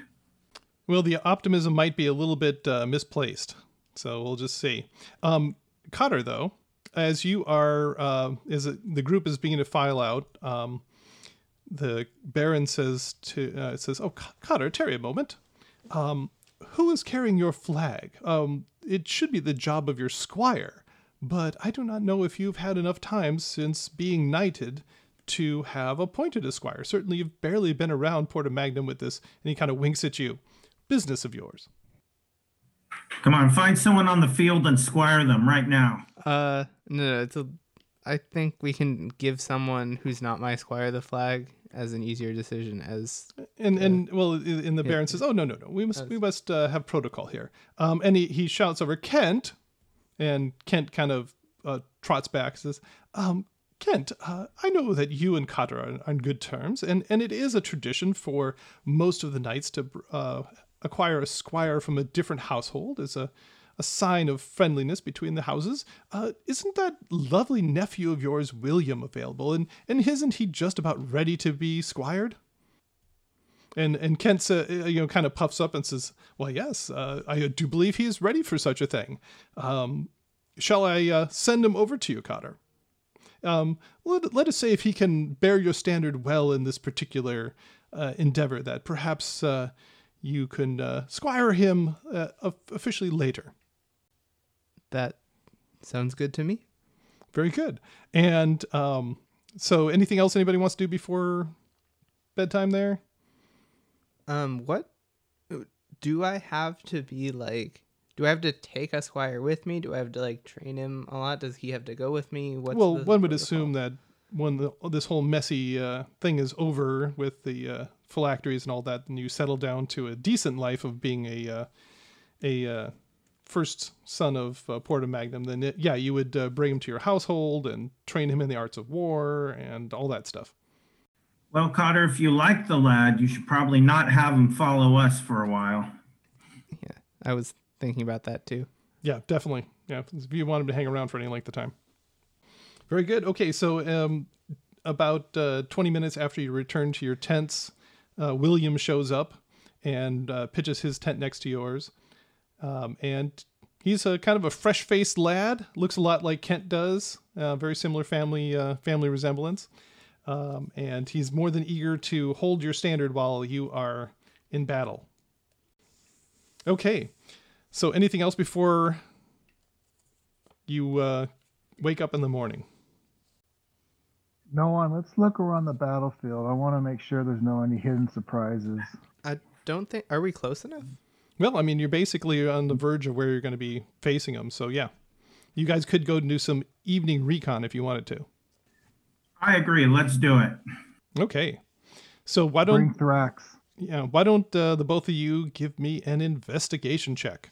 Well, the optimism might be a little bit uh, misplaced, so we'll just see. Um, Cotter, though, as you are, uh, as the group is beginning to file out, um, the Baron says to uh, says, "Oh, Cotter, tarry a moment. Um, who is carrying your flag? Um, it should be the job of your squire, but I do not know if you've had enough time since being knighted to have appointed a squire. Certainly, you've barely been around Porta Magnum with this." And he kind of winks at you. Business of yours. Come on, find someone on the field and squire them right now. Uh, no, no, it's a. I think we can give someone who's not my squire the flag as an easier decision. As And and well, in the Baron says, "Oh no, no, no. We must we must uh, have protocol here." Um, and he he shouts over Kent, and Kent kind of uh, trots back says, um, Kent, uh, I know that you and Cotter are on good terms, and, and it is a tradition for most of the knights to uh, acquire a squire from a different household as a, a sign of friendliness between the houses. Uh, isn't that lovely nephew of yours, William, available? And, and isn't he just about ready to be squired? And and Kent, uh, you know, kind of puffs up and says, "Well, yes, uh, I do believe he is ready for such a thing. Um, shall I uh, send him over to you, Cotter?" Um, let, let us say if he can bear your standard well in this particular uh, endeavor, that perhaps uh, you can uh, squire him uh, officially later. That sounds good to me. Very good. And um, so, anything else anybody wants to do before bedtime? There. Um, what do I have to be like? Do I have to take a squire with me? Do I have to like train him a lot? Does he have to go with me? What's well, one would assume that when the, this whole messy uh, thing is over with the uh, phylacteries and all that, and you settle down to a decent life of being a uh, a uh, first son of uh, Porta Magnum, then it, yeah, you would uh, bring him to your household and train him in the arts of war and all that stuff. Well, Cotter, if you like the lad, you should probably not have him follow us for a while. Yeah, I was thinking about that too. Yeah, definitely. Yeah, if you want him to hang around for any length of time. Very good. Okay, so um, about uh, 20 minutes after you return to your tents, uh, William shows up and uh, pitches his tent next to yours. Um, and he's a kind of a fresh-faced lad. Looks a lot like Kent does. Uh, very similar family uh, family resemblance. Um, and he's more than eager to hold your standard while you are in battle. Okay, so anything else before you uh, wake up in the morning? Noan. Let's look around the battlefield. I want to make sure there's no any hidden surprises. I don't think. Are we close enough? Well, I mean, you're basically on the verge of where you're going to be facing them. So yeah, you guys could go and do some evening recon if you wanted to. I agree. Let's do it. Okay. So why don't Bring Thrax. yeah, why don't uh, the both of you give me an investigation check?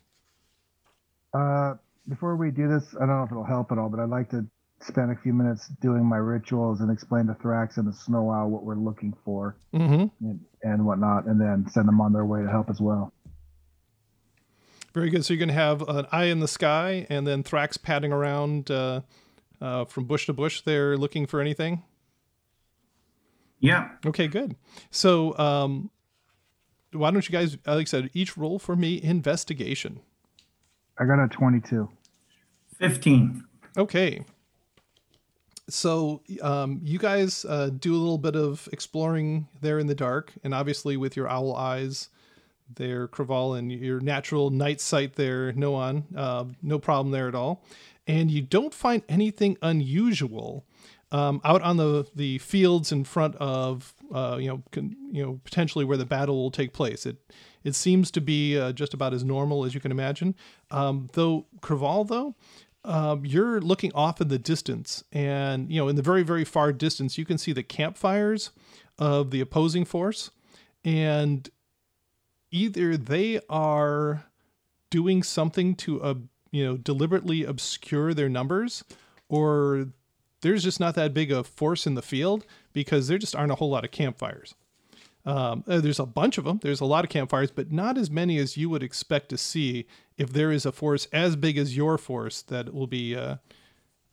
Uh, before we do this, I don't know if it'll help at all, but I'd like to spend a few minutes doing my rituals and explain to Thrax and the Snow Owl what we're looking for Mm-hmm. and, and whatnot, and then send them on their way to help as well. Very good. So you're going to have an eye in the sky, and then Thrax padding around uh, uh, from bush to bush there, looking for anything. Yeah. Okay, good. So um, why don't you guys, like I said, each roll for me investigation. I got a 22. 15. Okay. So um, you guys uh, do a little bit of exploring there in the dark, and obviously with your owl eyes, there, Craval, and your natural night sight there, Noan, uh, no problem there at all. And you don't find anything unusual um, out on the the fields in front of uh, you know con, you know potentially where the battle will take place. It it seems to be uh, just about as normal as you can imagine. Um, though Craval, though, um, you're looking off in the distance, and you know, in the very, very far distance, you can see the campfires of the opposing force, and either they are doing something to, uh, you know, deliberately obscure their numbers, or there's just not that big a force in the field because there just aren't a whole lot of campfires. Um, uh, there's a bunch of them. There's a lot of campfires, but not as many as you would expect to see if there is a force as big as your force that will be uh,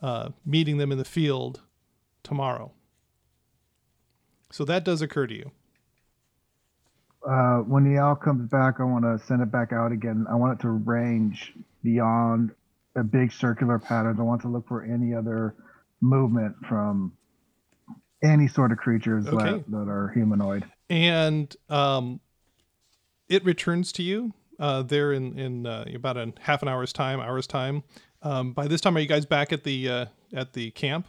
uh, meeting them in the field tomorrow. So that does occur to you. Uh, when the owl comes back, I want to send it back out again. I want it to range beyond a big circular pattern. I want to look for any other movement from any sort of creatures Okay. that, that are humanoid. and um, it returns to you uh, there in in uh, about a half an hour's time, hour's time. Um, by this time, are you guys back at the uh, at the camp?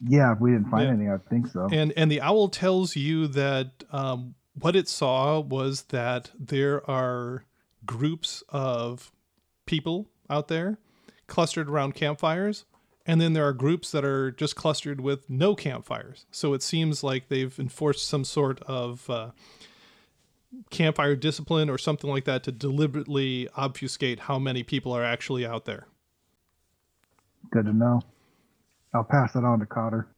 Yeah, if we didn't find Yeah. anything, I think so. And and the owl tells you that um, what it saw was that there are groups of people out there clustered around campfires, and then there are groups that are just clustered with no campfires. So it seems like they've enforced some sort of uh, campfire discipline or something like that to deliberately obfuscate how many people are actually out there. Good to know. I'll pass it on to Cotter.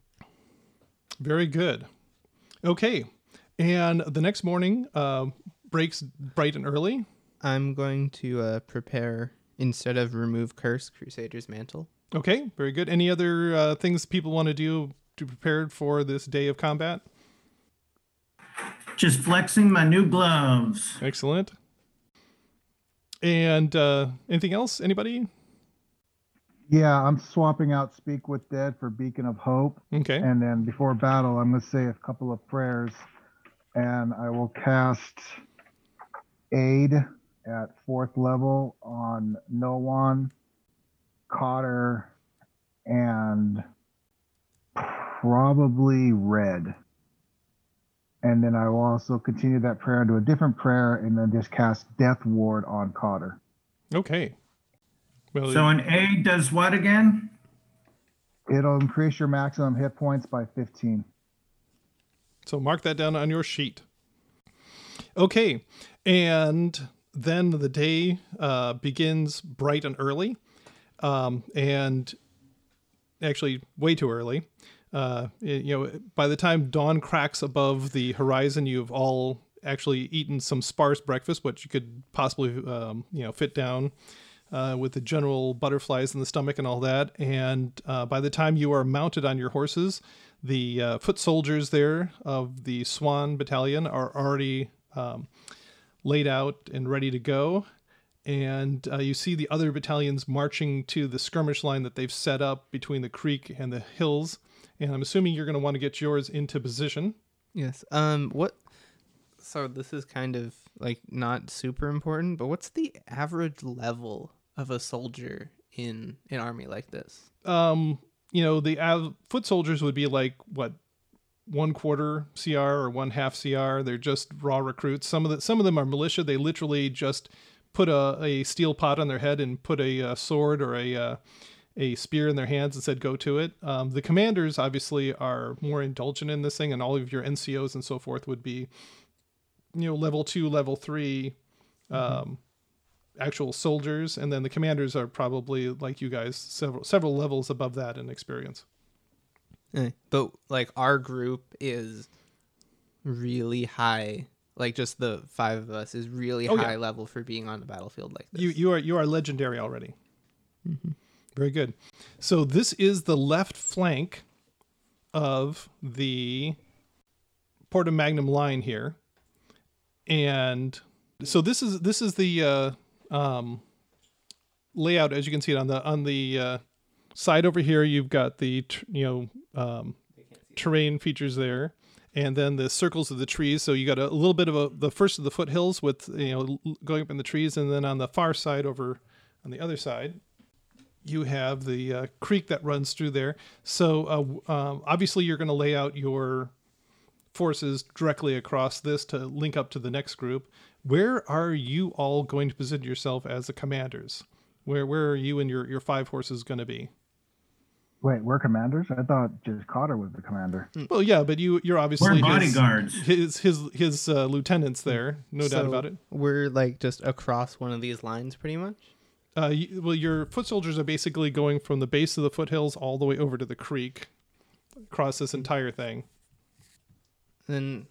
Very good. Okay. And the next morning uh, breaks bright and early. I'm going to uh, prepare instead of remove curse Crusader's mantle. Okay. Very good. Any other uh, things people want to do to prepare for this day of combat? Just flexing my new gloves. Excellent. And uh, anything else? Anybody? Yeah, I'm swapping out Speak with Dead for Beacon of Hope. Okay. And then before battle, I'm going to say a couple of prayers and I will cast Aid at fourth level on Noan, Cotter, and probably Red. And then I will also continue that prayer into a different prayer and then just cast Death Ward on Cotter. Okay. Well, So an aid does what again? It'll increase your maximum hit points by 15. So mark that down on your sheet. Okay, and then the day uh, begins bright and early, um, and actually way too early. Uh, you know, by the time dawn cracks above the horizon, you've all actually eaten some sparse breakfast, which you could possibly, um, you know, fit down uh, with the general butterflies in the stomach and all that. And uh, by the time you are mounted on your horses, the uh, foot soldiers there of the Swan Battalion are already um, laid out and ready to go. And uh, you see the other battalions marching to the skirmish line that they've set up between the creek and the hills. And I'm assuming you're going to want to get yours into position. Yes. Um. What? So this is kind of like not super important, but what's the average level of a soldier in an army like this? um, you know, the foot soldiers would be like what one quarter CR or one half CR. They're just raw recruits. Some of the some of them are militia. They literally just put a, a steel pot on their head and put a, uh sword or a uh, a spear in their hands and said go to it. Um, the commanders obviously are more indulgent in this thing, and all of your NCOs and so forth would be, you know, level two, level three, um, actual soldiers, and then the commanders are probably like you guys, several several levels above that in experience. Eh, But like our group is really high. Like just the five of us is really Oh, yeah. high level for being on the battlefield like this. You you are you are legendary already. Very good. So this is the left flank of the Porta Magnum line here, and so this is this is the uh, um, layout as you can see it on the on the uh, side over here. You've got the you know um, terrain features there. And then the circles of the trees. So you got a little bit of a the first of the foothills with you know going up in the trees, and then on the far side over on the other side, you have the uh, creek that runs through there. So uh, um, obviously, you're going to lay out your forces directly across this to link up to the next group. Where are you all going to position yourself as the commanders? Where where are you and your your five horses going to be? Wait, we're commanders? I thought just Cotter was the commander. Well, yeah, but you you're obviously We're his- bodyguards. His his his uh, lieutenants there, no doubt about it. We're like just across one of these lines pretty much. Uh, you, well, your foot soldiers are basically going from the base of the foothills all the way over to the creek, across this entire thing. Then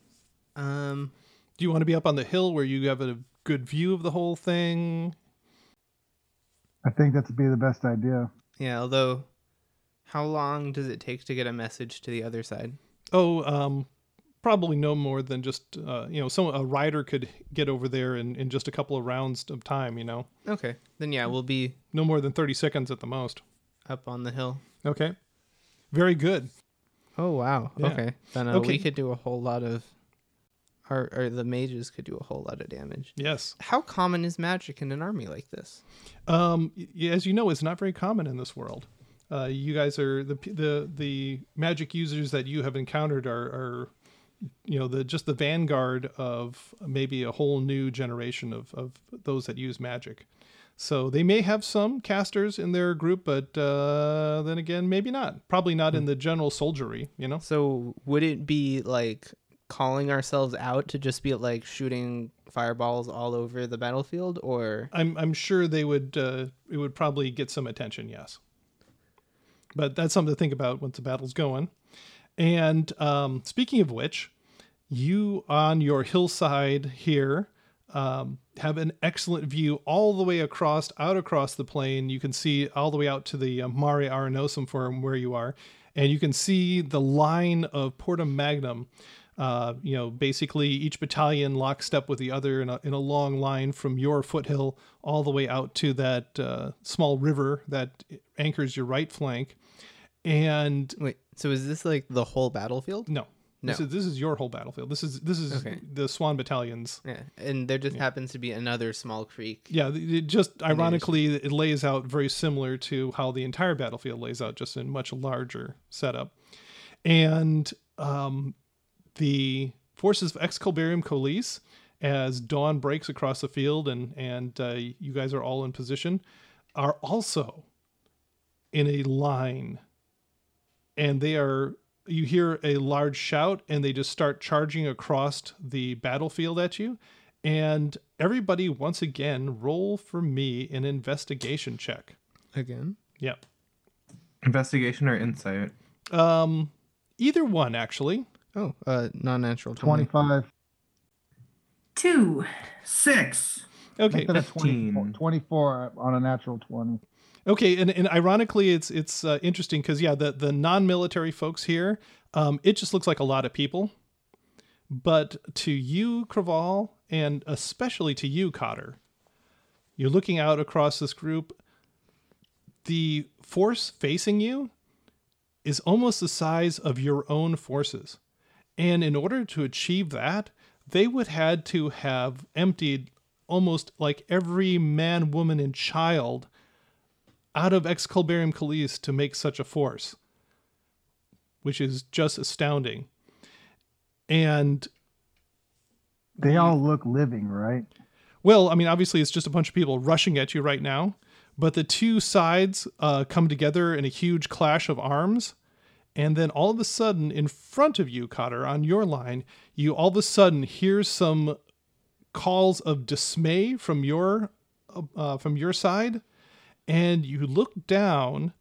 um Do you want to be up on the hill where you have a good view of the whole thing? I think that'd be the best idea. yeah, although how long does it take to get a message to the other side? Oh, um, probably no more than just uh, you know, some a rider could get over there in, in just a couple of rounds of time. You know, Okay. Then yeah, we'll be no more than thirty seconds at the most. up on the hill. Okay, very good. Oh wow. Yeah. Okay. Then uh, Okay. we could do a whole lot of or, or the mages could do a whole lot of damage. Yes. How common is magic in an army like this? Um, as you know, it's not very common in this world. Uh, you guys are the the the magic users that you have encountered are, are you know the just the vanguard of maybe a whole new generation of of those that use magic. So they may have some casters in their group, but uh, then again, maybe not. Probably not in the general soldiery. You know. So would it be like calling ourselves out to just be like shooting fireballs all over the battlefield or I'm I'm sure they would uh, it would probably get some attention, yes. But that's something to think about once the battle's going. And um, speaking of which, you on your hillside here um, have an excellent view all the way across, out across the plain. You can see all the way out to the uh, Mare Arenosum from where you are, and you can see the line of Porta Magnum. Uh, you know, basically each battalion lockstep with the other in a, in a long line from your foothill all the way out to that uh, small river that anchors your right flank. And wait, so is this like the whole battlefield? no, this No. is this is your whole battlefield. This is this is Okay. the Swan battalions. Yeah. And there just happens to be another small creek. Yeah, it just ironically it lays out very similar to how the entire battlefield lays out, just in much larger setup. And um, the forces of Excalibarium Colis, as dawn breaks across the field and and uh, you guys are all in position, are also in a line, and they are. You hear a large shout, and they just start charging across the battlefield at you. And everybody, once again, roll for me an investigation check. Again? Yep. Investigation or insight? Um, either one actually. Oh, uh non-natural 20. 25. Two. Six. Okay. Make 15. 24, 24 on a natural 20. Okay, and, and ironically, it's it's uh, interesting because yeah, the the non-military folks here, um, it just looks like a lot of people, but to you, Craval, and especially to you, Cotter, you're looking out across this group. The force facing you is almost the size of your own forces, and in order to achieve that, they would had to have emptied almost like every man, woman, and child out of Excalibarium Colis to make such a force, which is just astounding. And They all look living, right? well, I mean, obviously, it's just a bunch of people rushing at you right now, but the two sides uh, come together in a huge clash of arms. And then all of a sudden, in front of you, Cotter, on your line, you all of a sudden hear some calls of dismay from your uh, from your side, and you look down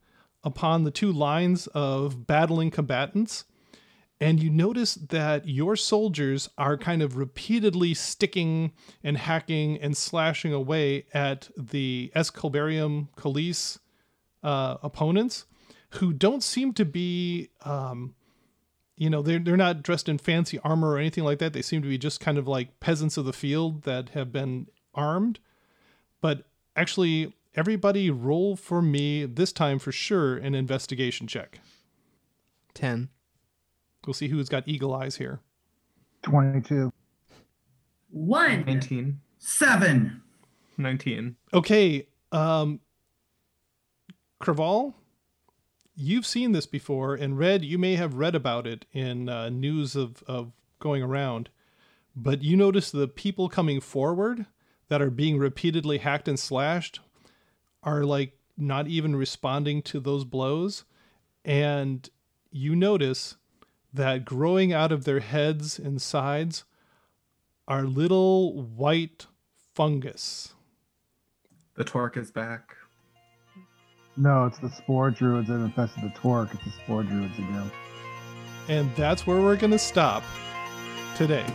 upon the two lines of battling combatants, and you notice that your soldiers are kind of repeatedly sticking and hacking and slashing away at the Excalibarium Colis uh, opponents, who don't seem to be. Um, you know they're, they're not dressed in fancy armor or anything like that they seem to be just kind of like peasants of the field that have been armed but actually everybody roll for me this time for sure an investigation check 10. we'll see who's got eagle eyes here 22. One. 19. Seven. 19. okay um Craval, you've seen this before and read you may have read about it in uh, news of, of going around but you notice the people coming forward that are being repeatedly hacked and slashed are like not even responding to those blows and you notice that growing out of their heads and sides are little white fungus The torque is back. No, it's the spore druids that infested the Torque. It's the spore druids again. And that's where we're going to stop today.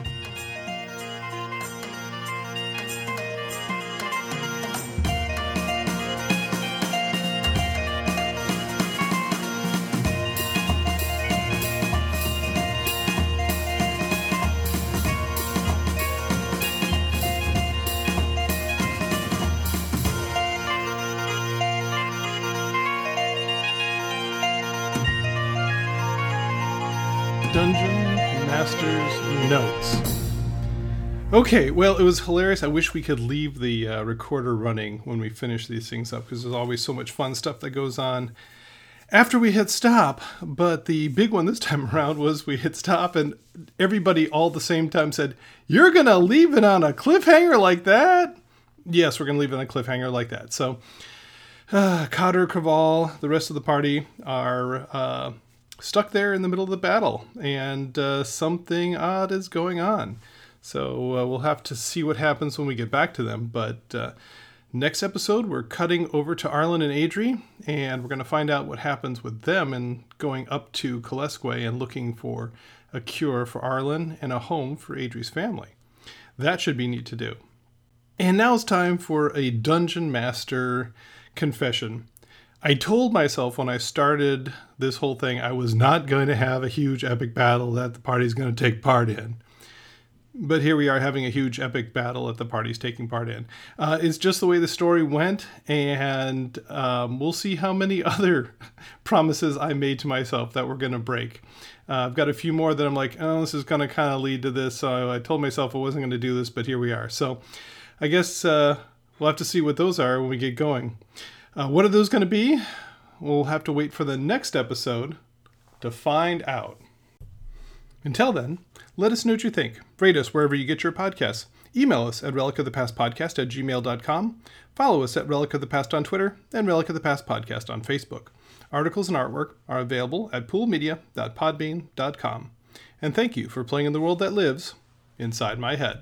Master's Notes. Okay, well, it was hilarious. I wish we could leave the uh, recorder running when we finish these things up because there's always so much fun stuff that goes on after we hit stop. But the big one this *laughs* time around was we hit stop and everybody all the same time said, You're going to leave it on a cliffhanger like that? Yes, we're going to leave it on a cliffhanger like that. So, uh, Cotter, Craval, the rest of the party are uh, stuck there in the middle of the battle, and uh, something odd is going on. So uh, we'll have to see what happens when we get back to them. But uh, next episode, we're cutting over to Arlen and Adri, and we're going to find out what happens with them and going up to Kalesque and looking for a cure for Arlen and a home for Adri's family. That should be neat to do. And now it's time for a Dungeon Master confession. I told myself when I started this whole thing I was not going to have a huge epic battle that the party's going to take part in. But here we are having a huge epic battle that the party's taking part in. Uh, it's just the way the story went, and um, we'll see how many *laughs* other promises I made to myself that we're going to break. Uh, I've got a few more that I'm like, oh, this is going to kind of lead to this. So I told myself I wasn't going to do this, but here we are. So I guess uh, we'll have to see what those are when we get going. Uh, what are those going to be? We'll have to wait for the next episode to find out. Until then, let us know what you think. Rate us wherever you get your podcasts. Email us at relic of the past podcast at gmail.com. Follow us at Relic of the Past on Twitter and Relic of the Past podcast on Facebook. Articles and artwork are available at poolmedia.podbean.com. And thank you for playing in the world that lives inside my head.